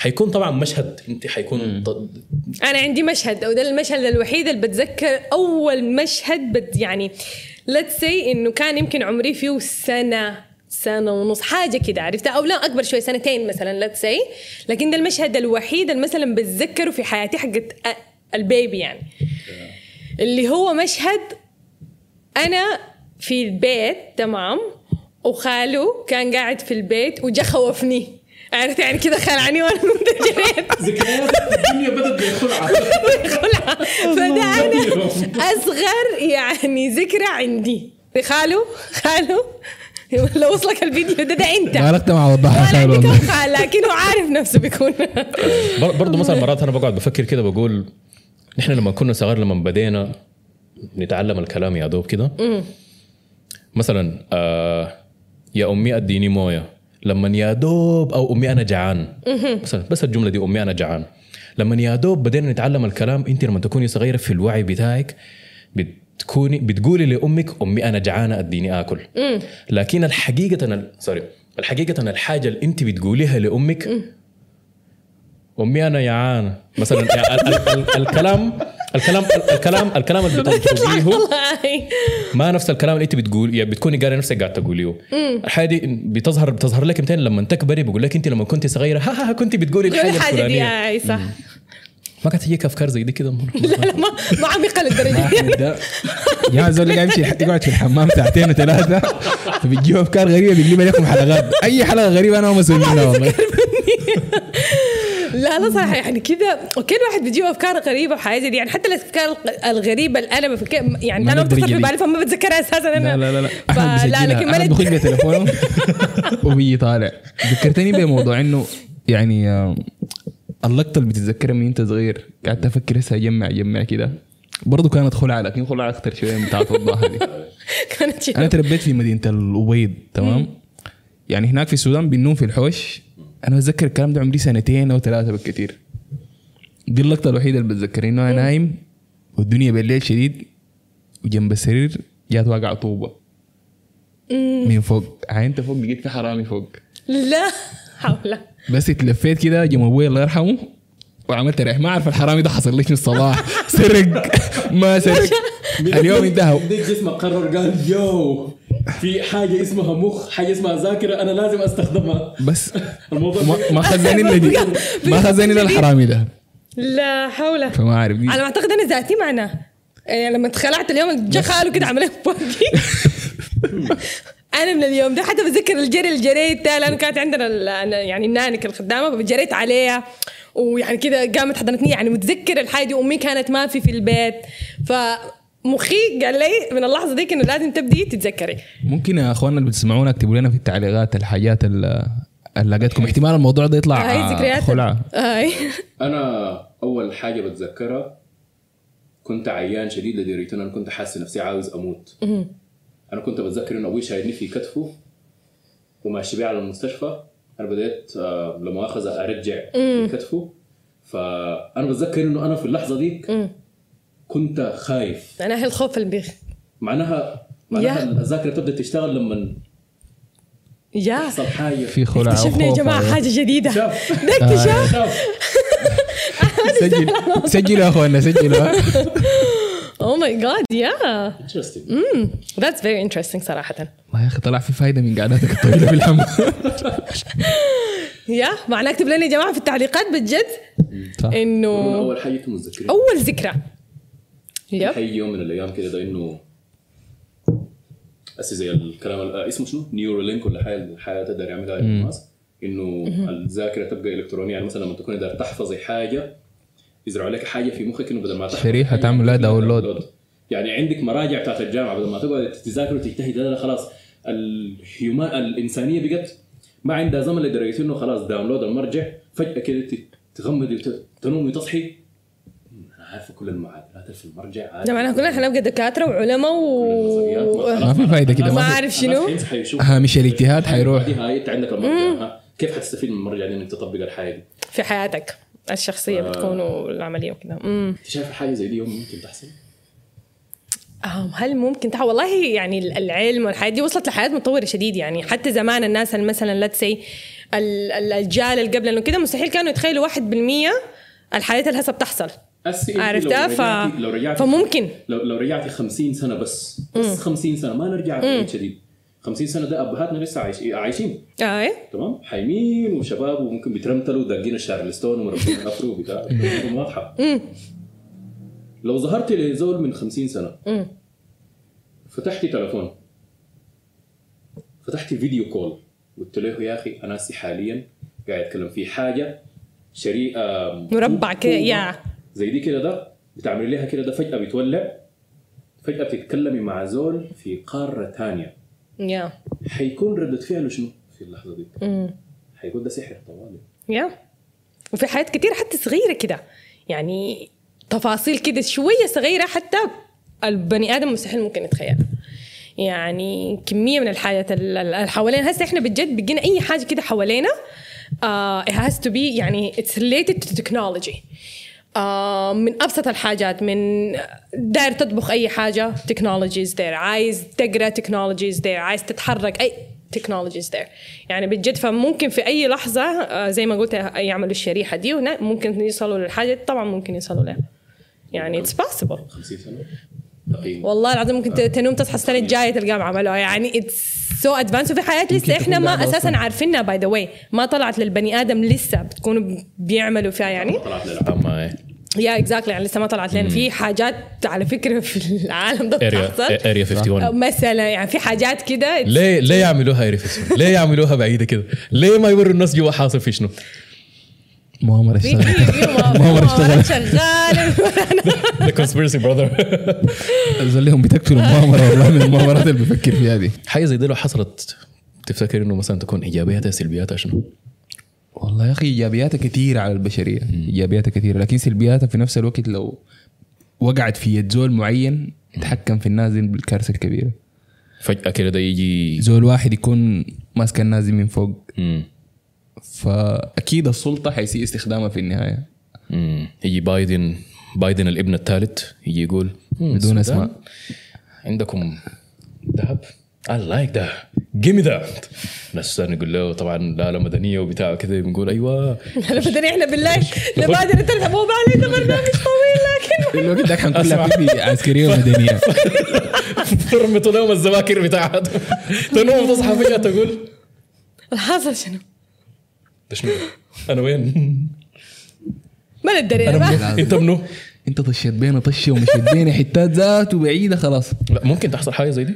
حيكون طبعا مشهد انت حيكون ضد-
أنا عندي مشهد وده المشهد الوحيد اللي بتذكر أول مشهد بت يعني let's say إنه كان يمكن عمري فيه سنة سنة ونص حاجة كده عرفتها أو لا أكبر شوي سنتين مثلا let's say لكن ده المشهد الوحيد اللي مثلا بتذكره في حياتي حقت ال baby يعني. اللي هو مشهد أنا في البيت تمام؟ وخاله كان قاعد في البيت وجا خوفني. عرفت يعني كده خلعني وأنا
ذكريات الدنيا بدأت بخلعه
خلعة فده أنا أصغر يعني ذكرى عندي. خالو؟ خالو؟ لو وصلك الفيديو. ده ده أنت.
ما رحت مع وضحها
ولا
خير
عندي كم
والله
خال لكن هو عارف نفسه بيكون.
بر- برضه مثلا مرات أنا بقعد بفكر كده بقول نحن لما كنا صغار لما بدينا نتعلم الكلام يا دوب كده. مثلا آه يا أمي أديني موية. لما يا دوب أو أمي أنا جعان. مثلا بس الجملة دي أمي أنا جعان. لما يا دوب بدينا نتعلم الكلام أنت لما تكوني صغيرة في الوعي بتاعك بتكوني بتقولي لأمك أمي أنا جعانة أديني آكل. لكن الحقيقة أنا سوري الحقيقة أنا الحاجة اللي أنت بتقوليها لأمك أمي أنا جعانه مثلا ال- ال- ال- الكلام الكلام الكلام الكلام اللي بتقوليه ما نفس الكلام اللي انت بتقول يعني بتكوني قاري نفسك قاعد تقوليه الحاجة دي بتظهر بتظهر لك متين لما تكبري بقول لك انت لما كنت صغيرة ها ها, ها كنت بتقولي
قولي الحاجة دي
الفلانية.
أي صح.
ما كانت تجيك افكار زي دي كده.
لا ما ما عميقه للدرجه دي.
يا زول قاعد يمشي يقعد في الحمام ساعتين وثلاثة. فبتجيب أفكار غريبة بيقلب لكم حلقات. أي حلقة غريبة أنا مسؤول منها والله.
لا لا صراحة يعني كذا وكل واحد بيجيب أفكار غريبة وحاجات يعني حتى الأفكار الغريبة اللي أنا بفكر يعني
أنا
بتصل في. بالي فما بتذكرها أساسا أنا.
لا لا لا احمد
لا لكن ما
بخش بتليفونه وبيجي طالع. ذكرتني بموضوع إنه يعني آه، اللقطه اللي بتتذكرها من انت صغير. قعدت أفكر هسه أجمع أجمع كده. برضه كانت خلعة لكن خلعة أكثر شوية من بتاعت وضاحه دي.
كانت؟
أنا تربيت في مدينة الأبيض تمام؟ يعني هناك في السودان بنوم في الحوش. أنا بتذكر الكلام ده عمري سنتين أو ثلاثة بالكثير دي اللقطة الوحيدة اللي بتذكر إنه أنا نايم والدنيا بالليل شديد وجنب السرير جات واقع طوبة. من فوق. عينت فوق لقيت في حرامي فوق.
لا حول.
بس اتلفيت كده جم أبوي الله يرحمه وعملت ريح. ما أعرف الحرامي ده حصل ليش من الصباح. سرق. ما سرق. اليوم انتهى.
ديك جسمك قرر قال يو في حاجة اسمها مخ حاجة اسمها ذاكرة أنا لازم أستخدمها.
بس
الموضوع
ما, خزاني إلا دي. ما خزاني إلا الحرامي ده.
لا حول.
فما أعرف دي.
على ما أعتقد أنا ذاتي معنا. يعني لما اتخلعت اليوم جا خاله كده عمل لي أنا من اليوم ده حتى بتذكر الجري اللي جريته لأنه كانت عندنا ال- أنا يعني النانك الخدامة جريت عليها. ويعني كده قامت حضنتني يعني متذكر الحاجة دي. أمي كانت ما في في البيت. فمخي قال لي من اللحظة ديك انه لازم تبدي تتذكري.
ممكن يا اخواننا اللي بتسمعونا اكتبوا لنا في التعليقات الحاجات اللي لقيتكم. احتمال الموضوع ده يطلع.
هاي ذكريات
خلعه
هاي.
أنا أول حاجة بتذكرها كنت عيان شديد لدرجه ان أنا كنت حاسس نفسي عاوز أموت. أنا كنت بتذكر إنه أبوي شايلني في كتفه وماشي بيه على المستشفى. أنا بديت آه، لما مؤاخذه أرجع في كتفه. فأنا بتذكر إنه أنا في اللحظة ديك كنت خايف.
أنا هي الخوف اللي بيخ
معناها معناها. الذاكره تبدأ تشتغل لما
يا.
يحصل حاجة.
في خلعه
اكتشفنا يا جماعة. حاجة
جديدة.
ده اكتشاف.
شاف.
سجل سجلوا يا اخواننا سجلوا.
oh my God يا.
Interesting.
that's very interesting صراحة.
والله يا أخي طلع في فايدة من قعداتك الطويلة في الحمام
يا. معناه اكتب لنا يا جماعة في التعليقات بجد.
إنه أول حاجة متذكرين
أول ذكرى. yep.
اي يوم من الأيام كده ده إنه هسه زي الكلام ال- آه، اسمه شنو؟ Neuralink ولا حاجة الحياة تقدر يعملها Elon Musk إنه الذاكرة تبقى إلكترونية. يعني مثلا لما تكون قادر تحفظي حاجة يزرعوا لك حاجة في مخك إنه بدل ما تحفظ حاجة،
تعمل لها download.
يعني عندك مراجع بتاعت الجامعة بدل ما تقعد تذاكر وتجتهد لا لا خلاص. الهيومان الإنسانية بقت ما عندها زمن لدرجة إنه خلاص داونلود المرجع فجأة كده تغمضي وت- تنومي تصحي أنا عارفه كل المعادلات اللي في المرجع عارف
ده معناه كلنا حنبقى دكاترة وعلماء و
ما في فايدة كده
ما
ما في
عارف شنو؟
هامش الاجتهاد حيروح.
هاي انت عندك المرجع كيف حتستفيد من المرجع دي انك تطبق الحياة دي؟
في حياتك الشخصية بتكون والعملية وكذا امم
أنت شايف حاجة زي دي يوم ممكن تحصل؟
هل ممكن تح... والله يعني العلم والحياة دي وصلت لحياة متطورة شديد يعني. حتى زمان الناس مثلا let's say الجيل اللي قبل إنه كده مستحيل كانوا يتخيلوا 1% الحياة اللي هسه بتحصل. عرفتها؟ ف...
لو رجعتي
فممكن.
لو لو رجعتي 50 سنة بس. بس 50 سنة. ما نرجع بعيد شديد 50 سنة ده أبهاتنا لسه عايش عايشين.
اي
تمام؟ حايمين وشباب وممكن بيترمتلوا داقين الشارلستون ومربين ال afro وبتاع واضحة. لو ظهرتي لزول من 50 سنة. فتحتي تلفون. فتحتي فيديو كول. قلت له يا أخي أنا حاليا قاعد أتكلم في حاجة شريئه
مربع كده، يا.
زي دي كده ده بتعملي لها كده ده فجأة بتولع فجأة بتتكلمي مع زول في قارة ثانية
يا
حيكون ردة فعله شنو؟ في اللحظة دي؟ حيكون ده سحر طوالي.
يا وفي حاجات كتير حتى صغيرة كده. يعني تفاصيل كده شوية صغيرة حتى البني آدم مستحيل ممكن يتخيلها يعني كمية من الحاجات ال- ال- اللي حوالينا. هسه إحنا بجد بقينا أي حاجة كده حوالينا uh, it has to be يعني it's related to technology. من أبسط الحاجات من داير تطبخ أي حاجة technologies there. عايز تقرأ technologies there. عايز تتحرك أي technologies there. يعني بجد فممكن في أي لحظة آه زي ما قلت يعملوا الشريحة دي ممكن يوصلوا للحاجة طبعا ممكن يوصلوا لها. يعني it's possible.
50 سنة.
والله العظيم ممكن ت- تنوم تصحى السنة الجاية تلقاهم عملوها يعني it's so advanced وفي حاجات لسه
ممكن إحنا
ما
أساسا.
عارفينها by the way ما طلعت للبني آدم لسه بتكونوا بيعملوا فيها يعني.
طلعت للعامة إيه.
yeah exactly يعني لسه ما طلعت. لنا في حاجات على فكرة في العالم ده بتحصل.
Area 51
مثلا يعني في حاجات كده
ليه ليه يعملوها اريا 51 ليه يعملوها بعيدة كده؟ ليه ما يوروا الناس جوا حاصل في شنو؟
مؤامرة
اشتغلت. مؤامرة.
مؤامرات شغالة.
The conspiracy brother.
زول لهم بتقتلوا مؤامرة والله من المؤامرات اللي بفكر فيها دي.
حاجة زي دي لو حصلت تفتكر إنه مثلا تكون إيجابياتها سلبياتها شنو؟
والله يا أخي إيجابياتها كثيره على البشرية. إيجابياتها كثيره لكن سلبياتها في نفس الوقت لو وقعت في يد زول معين يتحكم في الناس دي بالكارثة الكبيرة.
فجأة كده ده يجي
زول واحد يكون ماسك الناس من فوق.
مم.
فأكيد السلطة حيسيء استخدامها في النهاية.
مم. يجي بايدن بايدن الابن الثالث يجي يقول "مم،
بدون أسماء.
عندكم ذهب؟ I like that. Give me that. ناس السودان يقول له طبعا لا لا مدنية وبتاع كذا بنقول أيوه.
انا بدنا إحنا بالله نبادر ترحبوا بالي ده برنامج طويل لكن
الوقت ده حنكون لاعبين في عسكريه ومدنيه
فرمتوا لهم الذواكر بتاعتهم تنوم تصحى فجاه تقول.
الحاصل شنو؟
ده شنو أنا وين؟
ما ندري أنا؟
أنت منو؟
أنت طشيت بينا طشه ومشيت بينا حتات ذاته بعيده خلاص.
لا ممكن تحصل حاجة زي دي؟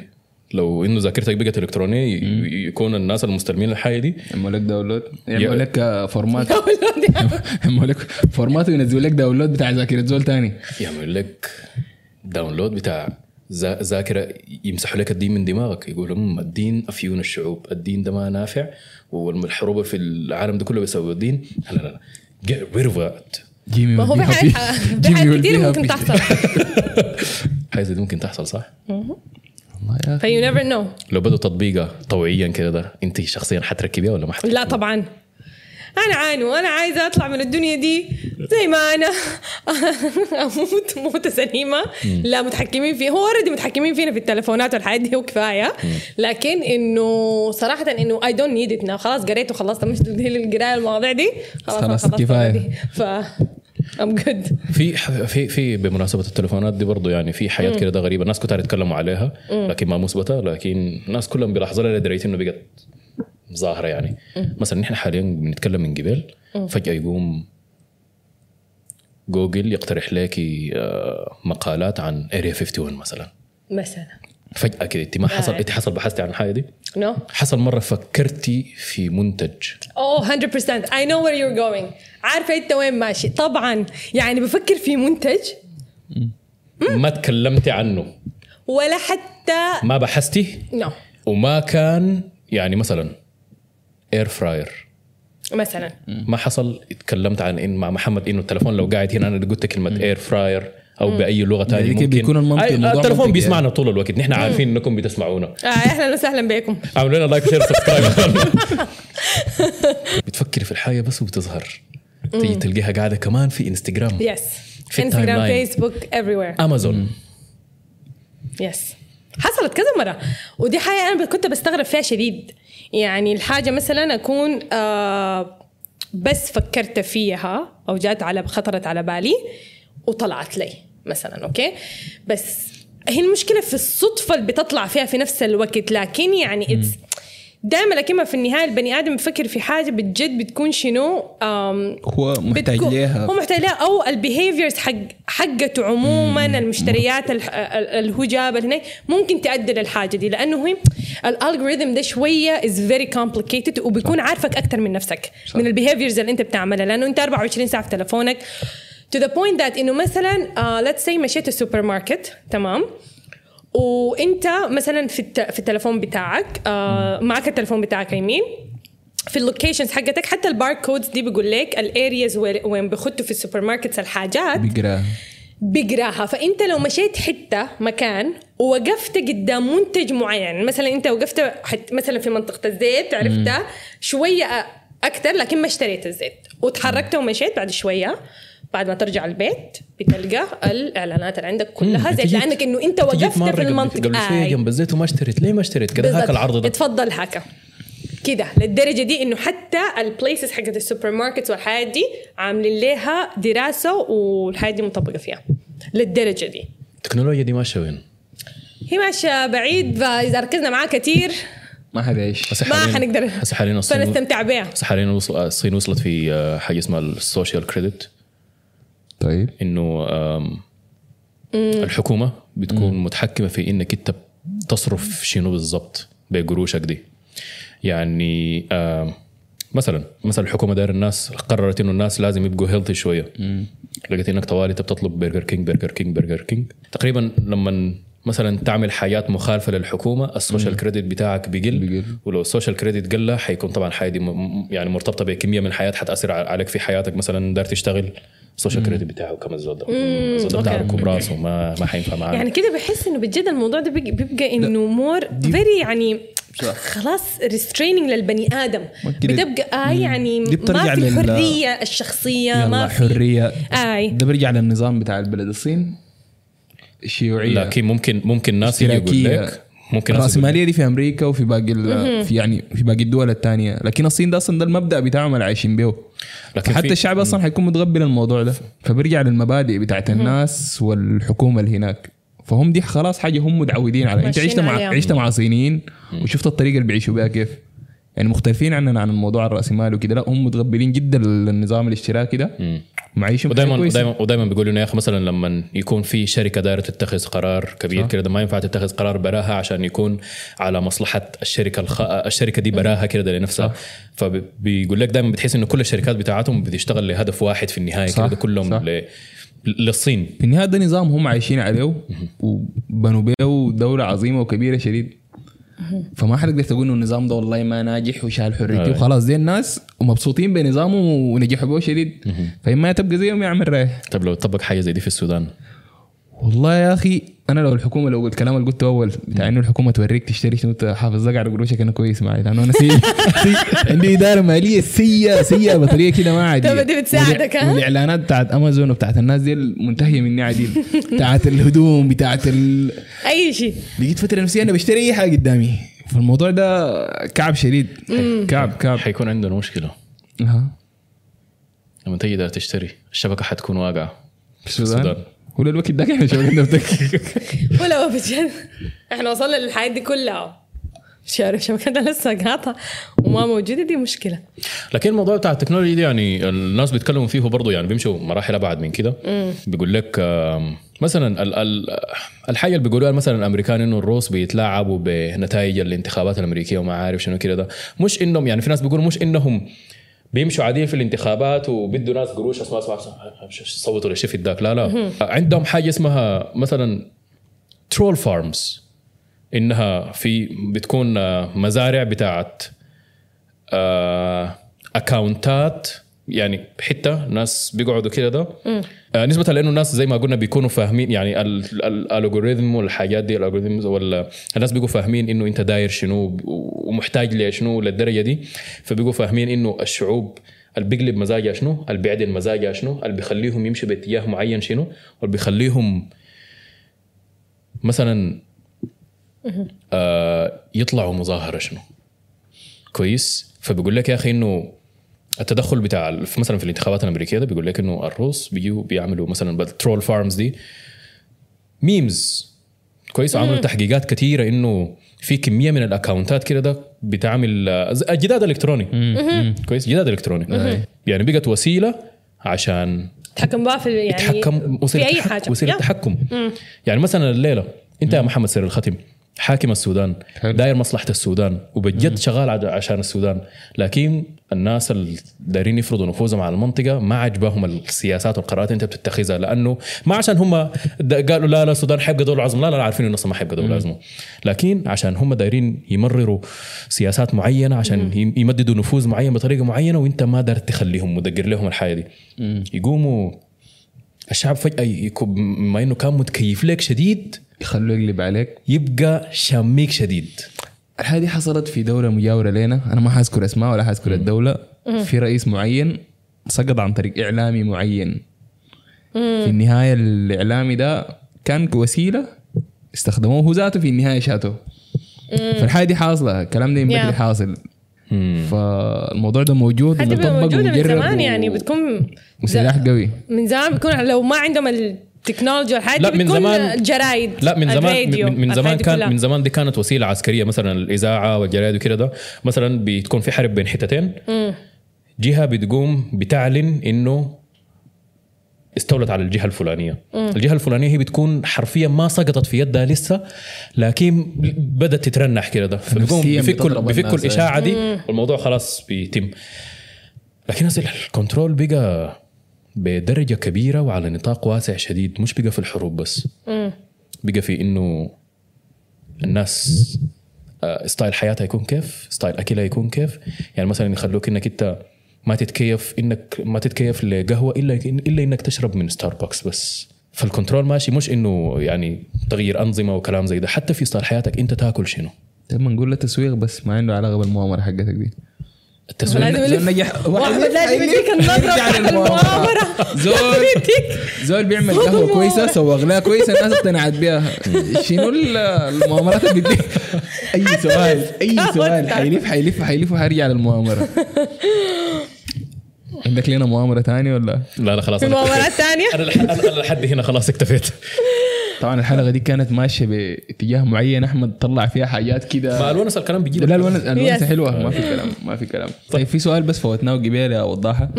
لو إنه ذاكرتك بقت إلكترونية يكون الناس المستلمين الحاجة دي؟
يعملوا لك download يعملوا لك format
ما
يعملوا لك format وينزلوا لك download بتاع ذاكرة زول تاني.
يعمل لك download بتاع ذاكرة يمسحوا لك الدين من دماغك يقولوا "أمم، الدين أفيون الشعوب الدين ده ما نافع والحروب في العالم ده كله بيسوي الدين لا لا لا get rid of
ما هو في حاجات كثير ممكن. تحصل
حاجة دي ممكن تحصل صح؟
والله يا.
you never know
لو بدوا تطبيقها طوعيا كده ده أنت شخصيا حتركبيها ولا ما حتركبيها؟
لا طبعا أنا عانو أنا عايزة أطلع من الدنيا دي زي ما أنا أموت موتة سليمة. لا متحكمين فيه. هو already متحكمين فينا في التلفونات والحاجات دي وكفايه لكن إنه صراحة إنه I don't need it خلاص قريت وخلصت. مش القراية المواضيع دي. خلاص
خلاص
already. ف I'm good
في في في بمناسبة التليفونات دي برضه يعني في حاجات كده ده غريبة. الناس كتار يتكلموا عليها لكن ما مثبتة. لكن الناس كلهم بيلاحظوا لها لدرجة إنه بقت ظاهرة يعني. مثلا نحن حاليا بنتكلم من قبل فجأة يقوم جوجل يقترح لك آه، مقالات عن Area 51 مثلا.
مثلا.
فجأة كده انت ما حصل. انت حصل بحثتي عن الحاجة دي؟
no
حصل مرة فكرتي في منتج.
oh 100% I know where you're going. عارفة أنت وين ماشي. طبعا يعني بفكر في منتج.
ما تكلمتي عنه.
ولا حتى
ما بحثتي؟
no
وما كان يعني مثلا air fryer
مثلا.
ما حصل؟ اتكلمت عن إن مع محمد إنه التلفون لو قاعد هنا أنا قلت كلمة air fryer أو بأي لغة ثانية
ذلك
ممكن.
بيكون المنطق-
أي-
الموضوع
التلفون
منطقي
بيسمعنا طول الوقت. نحن عارفين إنكم بتسمعونا.
آه أهلا وسهلا بكم.
أعملوا لنا like و share و subscribe بتفكري في الحاجة بس وبتظهر. تيجي تلقيها قاعدة كمان في انستغرام
yes
في
انستغرام فيسبوك everywhere.
امازون
yes حصلت كذا مرة. ودي حاجة أنا كنت بستغرب فيها شديد. يعني الحاجة مثلا أكون آه بس فكرت فيها أو جات على خطرت على بالي وطلعت لي مثلا okay؟ بس هي المشكلة في الصدفة اللي بتطلع فيها في نفس الوقت. لكن يعني it's دائما لكن في النهاية البني آدم بيفكر في حاجة بجد بتكون شنو؟
هو محتاج ليها.
هو محتاج لها أو ال behaviors حق حقته عموما المشتريات ال- ال- اللي هو جابها هناك ممكن تؤدي للحاجة دي. لأنه هي ال algorithm ده شوية is very complicated وبيكون عارفك أكثر من نفسك صح. من ال behaviors اللي أنت بتعملها لأنه أنت 24 ساعة في تلفونك. To the point that إنه مثلا uh, let's say مشيت السوبر ماركت تمام؟ وأنت مثلا في الت... في التلفون بتاعك آه معك التلفون بتاعك يمين في ال locations حقتك حتى ال barcodes دي بيقول لك ال areas وين بيخطوا في ال supermarkets الحاجات.
بيقرأها.
بيقراها فأنت لو مشيت حتة مكان ووقفت قدام منتج معين مثلا أنت وقفت حت مثلا في منطقة الزيت عرفتها شوية أكثر لكن ما اشتريت الزيت. وتحركت ومشيت بعد شوية. بعد ما ترجع البيت بتلقى الإعلانات اللي عندك كلها زيت لانك إنه أنت وقفت في المنطقة.
قبل
شوية.
جنب الزيت وما اشتريت. ليه ما اشتريت؟ كده هاك. العرض ده.
اتفضل هكا كده للدرجة دي إنه حتى ال places حقت السوبر ماركت والحاجات دي عاملين لها دراسة والحاجات دي مطبقة فيها للدرجة دي.
التكنولوجيا دي ماشية وين؟
هي ماشية بعيد فاذا ركزنا معاه كثير
ما
هسه
ما حنقدر
هسه حاليا الصين
فنستمتع بها
هسه حاليا وصل- الصين وصلت في آه، حاجة اسمها ال social
credit
طيب. إنه الحكومة بتكون متحكمة في إنك أنت تصرف شنو بالضبط بقروشك دي. يعني آم، مثلا مثلا الحكومة داير الناس قررت إنه الناس لازم يبقوا healthy شوية. لقيت انك طوالي أنت بتطلب برجر كينج برجر كينج برجر كينج تقريبا لما مثلا تعمل حاجات مخالفة للحكومة ال social credit بتاعك بيقل,
بيقل.
ولو ال social credit قل حيكون طبعا حاجة دي يعني مرتبطة بكمية من الحياة حتأثر عليك في حياتك. مثلا دار تشتغل ال social credit بتاعه كم الزود ده؟ الزود بتاع. ركوب راسه ما ما حينفع معاه
يعني كده بحس إنه بجد الموضوع ده بيبقى إنه more very يعني خلاص restraining للبني
آدم.
بتبقى آه يعني ما في
لل-
الحرية الشخصية
يلا
ما في
حرية.
آي.
ده بيرجع للنظام بتاع البلد. الصين الشيوعيه
لكن ممكن ممكن ناس يقول لك ممكن
الرأسمالية دي في أمريكا وفي باقي ال- في يعني في باقي الدول الثانية لكن الصين ده أصلا ده المبدأ بتاعهم اللي عايشين به.
لكن
حتى الشعب أصلا حيكون متقبل الموضوع ده. فبيرجع للمبادئ بتاعت الناس والحكومة اللي هناك. فهم دي خلاص حاجة هم متعودين عليها.
ماشيين
عشت مع. عشت مع صينيين وشفت الطريقة اللي بيعيشوا بها كيف. يعني مختلفين عننا عن الموضوع الرأسمالي وكده لا هم متقبلين جدا للنظام الاشتراكي ده. معيشهم كويسة.
ودائما ودائما بيقولوا إنه يا أخي مثلا لما يكون في شركة دايرة تتخذ قرار كبير كده ما ينفع تتخذ قرار براها عشان يكون على مصلحة الشركة الخ... الشركة دي براها كده لنفسها. فبيقول لك دائما بتحس إنه كل الشركات بتاعتهم بتشتغل لهدف واحد في النهاية
صح،
كده كلهم
صح.
ل... للصين.
في النهاية ده نظام هم عايشين عليه وبنوا به دولة عظيمة وكبيرة شديد. فما حتقدر تقول إنه النظام ده والله ما ناجح وشال حريتي. وخلاص. دي الناس ومبسوطين بنظامه ونجحوا به شديد. فإما تبقى زيهم يعمل رايح
طب لو طبق حاجة زي دي في السودان؟
والله يا أخي أنا لو الحكومة لو الكلام اللي قلته أول بتاع إنه الحكومة توريك تشتري شنو تحافظ لك على قروشك أنا كويس معي لأنه أنا سيء سيء. عندي إدارة مالية سيئه سيئة بطريقة كده ما عادية.
طب دي بتساعدك، ها؟
والإعلانات بتاعت امازون وبتاعت الناس دي منتهية مني عديل بتاعت الهدوم بتاعت ال...
أي شيء.
لقيت فترة نفسية أنا بشتري أي حاجة قدامي. فالموضوع ده كعب شديد. كعب كعب.
حيكون عندنا مشكلة.
أها.
لما دار تشتري الشبكة حتكون واقعة.
في السودان. ولا الوقت ده إحنا شغالين نفتك
ولا بجد. إحنا وصلنا للحياة دي كلها. شارف شبكتنا لسه قاطعة وما موجودة دي مشكلة.
لكن الموضوع بتاع التكنولوجيا دي يعني الناس بيتكلموا فيه برضه يعني بيمشوا مراحل أبعد من كده. بيقول لك مثلا ال ال الحاجة اللي بيقولوها مثلا الأمريكان إنه الروس بيتلاعبوا بنتائج الانتخابات الأمريكية وما عارف شنو كده ده. مش إنهم يعني في ناس بيقولوا مش إنهم بيمشوا عاديين في الانتخابات وبدوا ناس قروش. أسمع أسمع صوتوا للشفت داك لا لا. عندهم حاجة اسمها مثلا troll farms إنها في بتكون آه، مزارع بتاعت آه، account ات يعني حتة ناس بيقعدوا كده ده. آه نسبة لأنه الناس زي ما قلنا بيكونوا فاهمين يعني ال- ال- ال algorithm والحاجات دي ال algorithms ولا الناس بيقوا فاهمين إنه أنت داير شنو ومحتاج لشنو للدرجة دي. فبيبقوا فاهمين إنه الشعوب اللي بيقلب مزاجها شنو اللي بيعدل مزاجها شنو اللي بيخليهم يمشوا باتجاه معين شنو واللي بيخليهم مثلا آه يطلعوا مظاهرة شنو. كويس؟ فبيقول لك يا أخي إنه التدخل بتاع في- مثلا في الانتخابات الأمريكية ده بيقول لك إنه الروس بيجوا بيعملوا مثلا ال troll farms دي. memes كويس. وعملوا تحقيقات كثيره إنه في كمية من ال account ات كده ده بتعمل جداد الكتروني كويس. جداد إلكتروني. يعني بقت وسيلة عشان
تحكم بقى في يعني
يتحكم. وسيلة
في
أي
حاجة. وسيلة.
تحكم. يعني مثلا الليلة. أنت يا محمد سير الختم حاكم السودان
حلو.
داير مصلحة السودان وبجد شغال عشان السودان. لكن الناس اللي دايرين يفرضوا نفوذهم على المنطقة ما عجبهم السياسات والقرارات انت بتتخذها لأنه ما عشان هم قالوا لا لا السودان حيبقى دوله عظمى لا لا عارفين انه ما حيبقى دوله عظمى لكن عشان هم دايرين يمرروا سياسات معينة عشان يم- يمددوا نفوذ معين بطريقة معينة وانت ما دار تخليهم مدقر لهم الحاجة دي. يقوموا الشعب فجأة يكون بما إنه كان متكيف لك شديد
يخلوه يقلب عليك
يبقى شاميك شديد.
الحاجة دي حصلت في دولة مجاورة لنا أنا ما حذكر اسمها ولا حذكر الدولة. في رئيس معين سقط عن طريق إعلامي معين. في النهاية الإعلامي ده كان كوسيلة استخدموه هو ذاته في النهاية شاته فالحاجة دي حاصلة الكلام ده ينبغي
Yeah.
حاصل. فالموضوع ده موجود
حتى موجودة من زمان
و-
يعني بتكون
وسلاح قوي.
من زمان بتكون لو ما عندهم ال التكنولوجيا والحاجات
لا
دي
من
بتكون
زمان
جرايد
لا من زمان
الراديو،
من, من زمان
الحاجات دي
كان
كلها.
من زمان دي كانت وسيلة عسكرية مثلا الإذاعة والجرايد وكده ده مثلا بتكون في حرب بين حتتين. جهة بتقوم بتعلن إنه استولت على الجهة الفلانية. الجهة الفلانية هي بتكون حرفيا ما سقطت في يدها لسه لكن بدأت تترنح كده ده. فبيقوم
نفسياً
بيفكوا. الاشاعه دي. والموضوع خلاص بيتم. لكن ال control بقى بدرجة كبيرة وعلى نطاق واسع شديد مش بقى في الحروب بس. بقى في إنه الناس آه، style حياتها يكون كيف style أكلها يكون كيف. يعني مثلا يخلوك إنك أنت ما تتكيف إنك ما تتكيف لقهوة إلا إلا إنك تشرب من ستاربكس بس. فال control ماشي مش إنه يعني تغيير أنظمة وكلام زي ده. حتى في style حياتك أنت تاكل شنو؟
لما نقول له تسويق بس ما عنده علاقة بالمؤامرة حقتك دي.
التسويق
زول. نجح
واحد لازم يديك بتاعت المؤامرة.
زول زول بيعمل قهوة
كويسة.
سوق لها كويسة الناس اقتنعت بها شنو ال- المؤامرات اللي بتديك أي سؤال أي سؤال. حيلف حيلف حيلف وحيرجع للمؤامرة. عندك لنا مؤامرة ثانية ولا؟
لا لا خلاص
في مؤامرات
لح- أنا لحد هنا خلاص اكتفيت.
طبعا الحلقة دي كانت ماشية باتجاه معين أحمد طلع فيها حاجات
ما
كده
الونس الكلام بيجي
لا الونس الونس. حلوة. ما في كلام ما في كلام. طيب في سؤال بس فوتناه قبل يا وضاحة.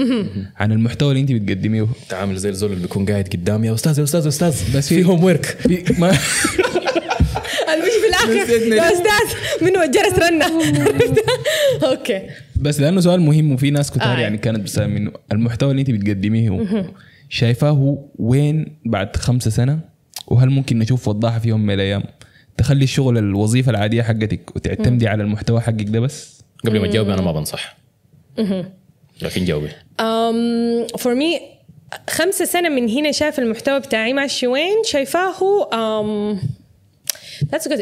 عن المحتوى اللي أنت بتقدميه.
تعامل زي الزول اللي بيكون قاعد قدامي. يا أستاذ يا أستاذ يا أستاذ.
بس في-
homework
في- ما
المشي في
الآخر.
يا أستاذ من الجرس رنة أوكي.
بس لأنه سؤال مهم وفي ناس كتار
آه.
يعني كانت بتسأل منه. المحتوى اللي أنت بتقدميه شايفاه وين بعد خمسة سنة؟ وهل ممكن نشوف وضاحة في يوم من الأيام؟ تخلي الشغل الوظيفة العادية حقتك وتعتمدي على المحتوى حقك ده بس؟
قبل ما تجاوبي أنا ما بنصح. لكن جاوبي.
um, for me خمسة سنة من هنا شايف المحتوى بتاعي ماشي وين شايفاه um, that's good.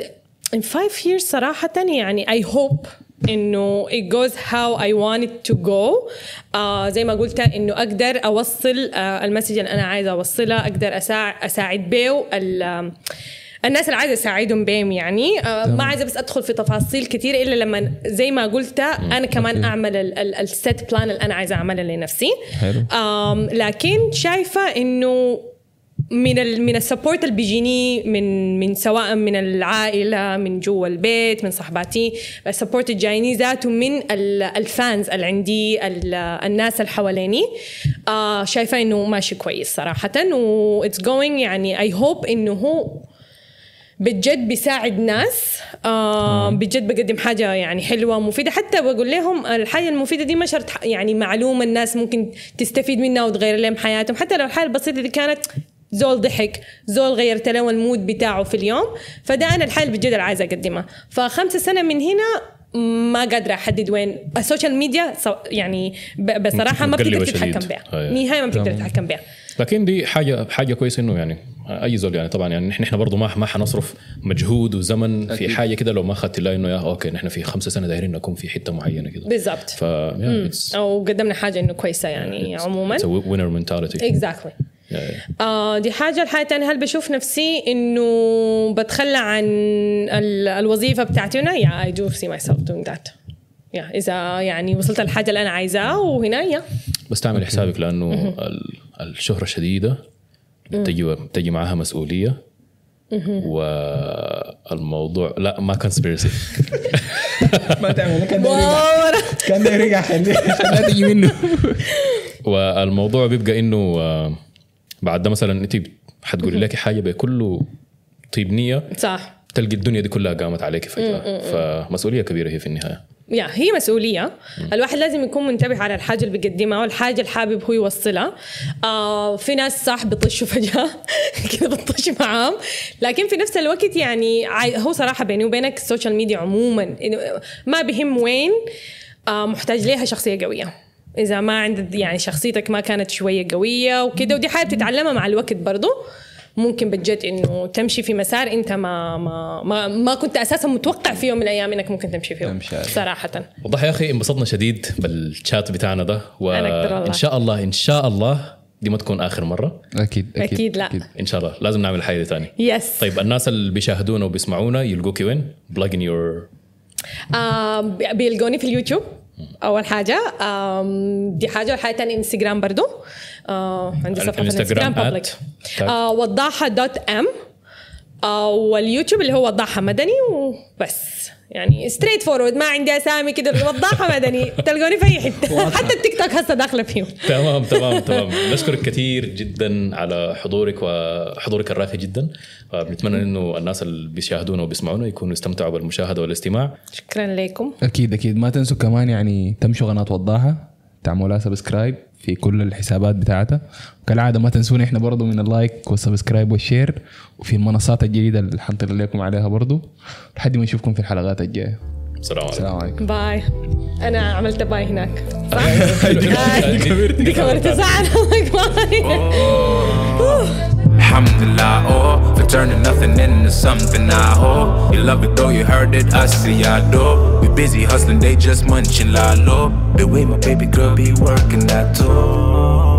In five years صراحة يعني I hope إنه it goes how I want it to go آه زي ما قلت إنه أقدر أوصل آه ال message اللي أنا عايزة أوصلها أقدر اساعد أساعد بيه ال- الناس اللي عايزة اساعدهم بهم يعني آه ما عايزة بس أدخل في تفاصيل كثير إلا لما زي ما قلت أنا كمان
okay.
أعمل ال set plan اللي أنا عايزة اعملها لنفسي
حلو.
لكن شايفة إنه من ال من ال support اللي بيجيني من من سواء من العائلة من جوا البيت من صحباتي. ال support الجايني ذاته من ال- ال fans اللي عندي ال- الناس اللي حواليني. آه شايفة إنه ماشي كويس صراحة. و it's going يعني I hope إنه هو بجد بيساعد ناس. آه بجد بقدم حاجة يعني حلوة مفيدة. حتى بقول لهم الحاجة المفيدة دي ما شرط يعني معلومة الناس ممكن تستفيد منها وتغير لهم حياتهم. حتى لو الحاجة البسيطة دي كانت زول ضحك زول غيرت له ال mood بتاعه في اليوم فده أنا الحاجة اللي بجد اللي عايزة أقدمها فخمسة سنة من هنا ما قادرة أحدد وين ال social media يعني بصراحة ما بتقدر. تتحكم بها
أيوة.
نهاية ما بتقدر. تتحكم بها
لكن دي حاجة حاجة كويسة إنه يعني أي زول يعني طبعا يعني نحن برضه ما ما حنصرف مجهود وزمن في
أكيد.
حاجة كده لو ما أخذت الله إنه يا okay نحن في خمسة سنة دايرين نكون في حتة معينة كده
بالضبط
ف
أو قدمنا حاجة إنه كويسة يعني عموما
winner mentality exactly.
آه دي حاجة الحاجة الثانية هل بشوف نفسي إنه بتخلى عن ال- الوظيفة بتاعتي؟ هنا yeah I do see myself doing that. Yeah إذا يعني وصلت الحاجة اللي أنا عايزاها وهنا yeah
بس تعمل حسابك لأنه ال- الشهرة الشديده بتجي بتجي معاها مسؤولية. والموضوع لا ما conspiracy
ما تعمل كان كان ده يرجع خليه تجي منه.
والموضوع بيبقى إنه آه، بعد ده مثلا انت حتقولي لك حاجة بكل طيب نية
صح.
تلقي الدنيا دي كلها قامت عليك فجأة. فمسؤولية كبيرة هي في النهاية.
يا هي مسؤولية. الواحد لازم يكون منتبه على الحاجة اللي بيقدمها والحاجة اللي حابب هو يوصلها. آه في ناس صح بيطشوا فجأة كده بتطش معاهم. لكن في نفس الوقت يعني هو صراحة بيني وبينك ال social media عموما ما بهم وين آه محتاج ليها شخصية قوية. إذا ما عندك يعني شخصيتك ما كانت شوية قوية وكده ودي حاجة بتتعلمها مع الوقت برضو ممكن بجد إنه تمشي في مسار أنت ما ما ما, ما كنت أساسا متوقع في يوم من الأيام إنك ممكن تمشي فيه
تمشي.
صراحة
والله يا أخي انبسطنا شديد بالشات بتاعنا ده. وان شاء الله إن شاء الله دي ما تكون آخر مرة
أكيد أكيد
أكيد لا.
إن شاء الله لازم نعمل حاجة ثانية
yes
طيب الناس اللي بيشاهدونا وبيسمعونا يلقوكي وين؟ plug in your
آه بيلقوني في اليوتيوب أول حاجة دي حاجة والحاجة الثانية انستغرام برضو. آه عندي صفحة في
الانستغرام at
public وضاحه dot م واليوتيوب اللي هو وضاحه مدني وبس. يعني straightforward ما عندي أسامي كده وضاحه مدني. تلقوني في أي حتة. حتى التيك توك هسه داخلة فيه
تمام تمام تمام. نشكرك كثير جدا على حضورك وحضورك الراقي جدا. بنتمنى إنه الناس اللي بيشاهدونا وبيسمعونا يكونوا استمتعوا بالمشاهدة والاستماع.
شكرا لكم.
أكيد أكيد. ما تنسوا كمان يعني تمشوا قناة وضاحة تعملوا لها subscribe في كل الحسابات بتاعتها. وكالعاده ما تنسونا إحنا برضو من ال like وال subscribe وال share وفي المنصات الجديدة اللي حنطلع لكم عليها برضو. لحد ما نشوفكم في الحلقات الجاية.
السلام عليكم.
السلام عليكم.
باي. أنا عملت باي هناك.
حلو.
باي. دي زعل باي.
Alhamdulillah, oh, for turning nothing into something. I hope you love it though you heard it. I see I do. We busy hustling, they just munching la low. The way my baby girl be working that too.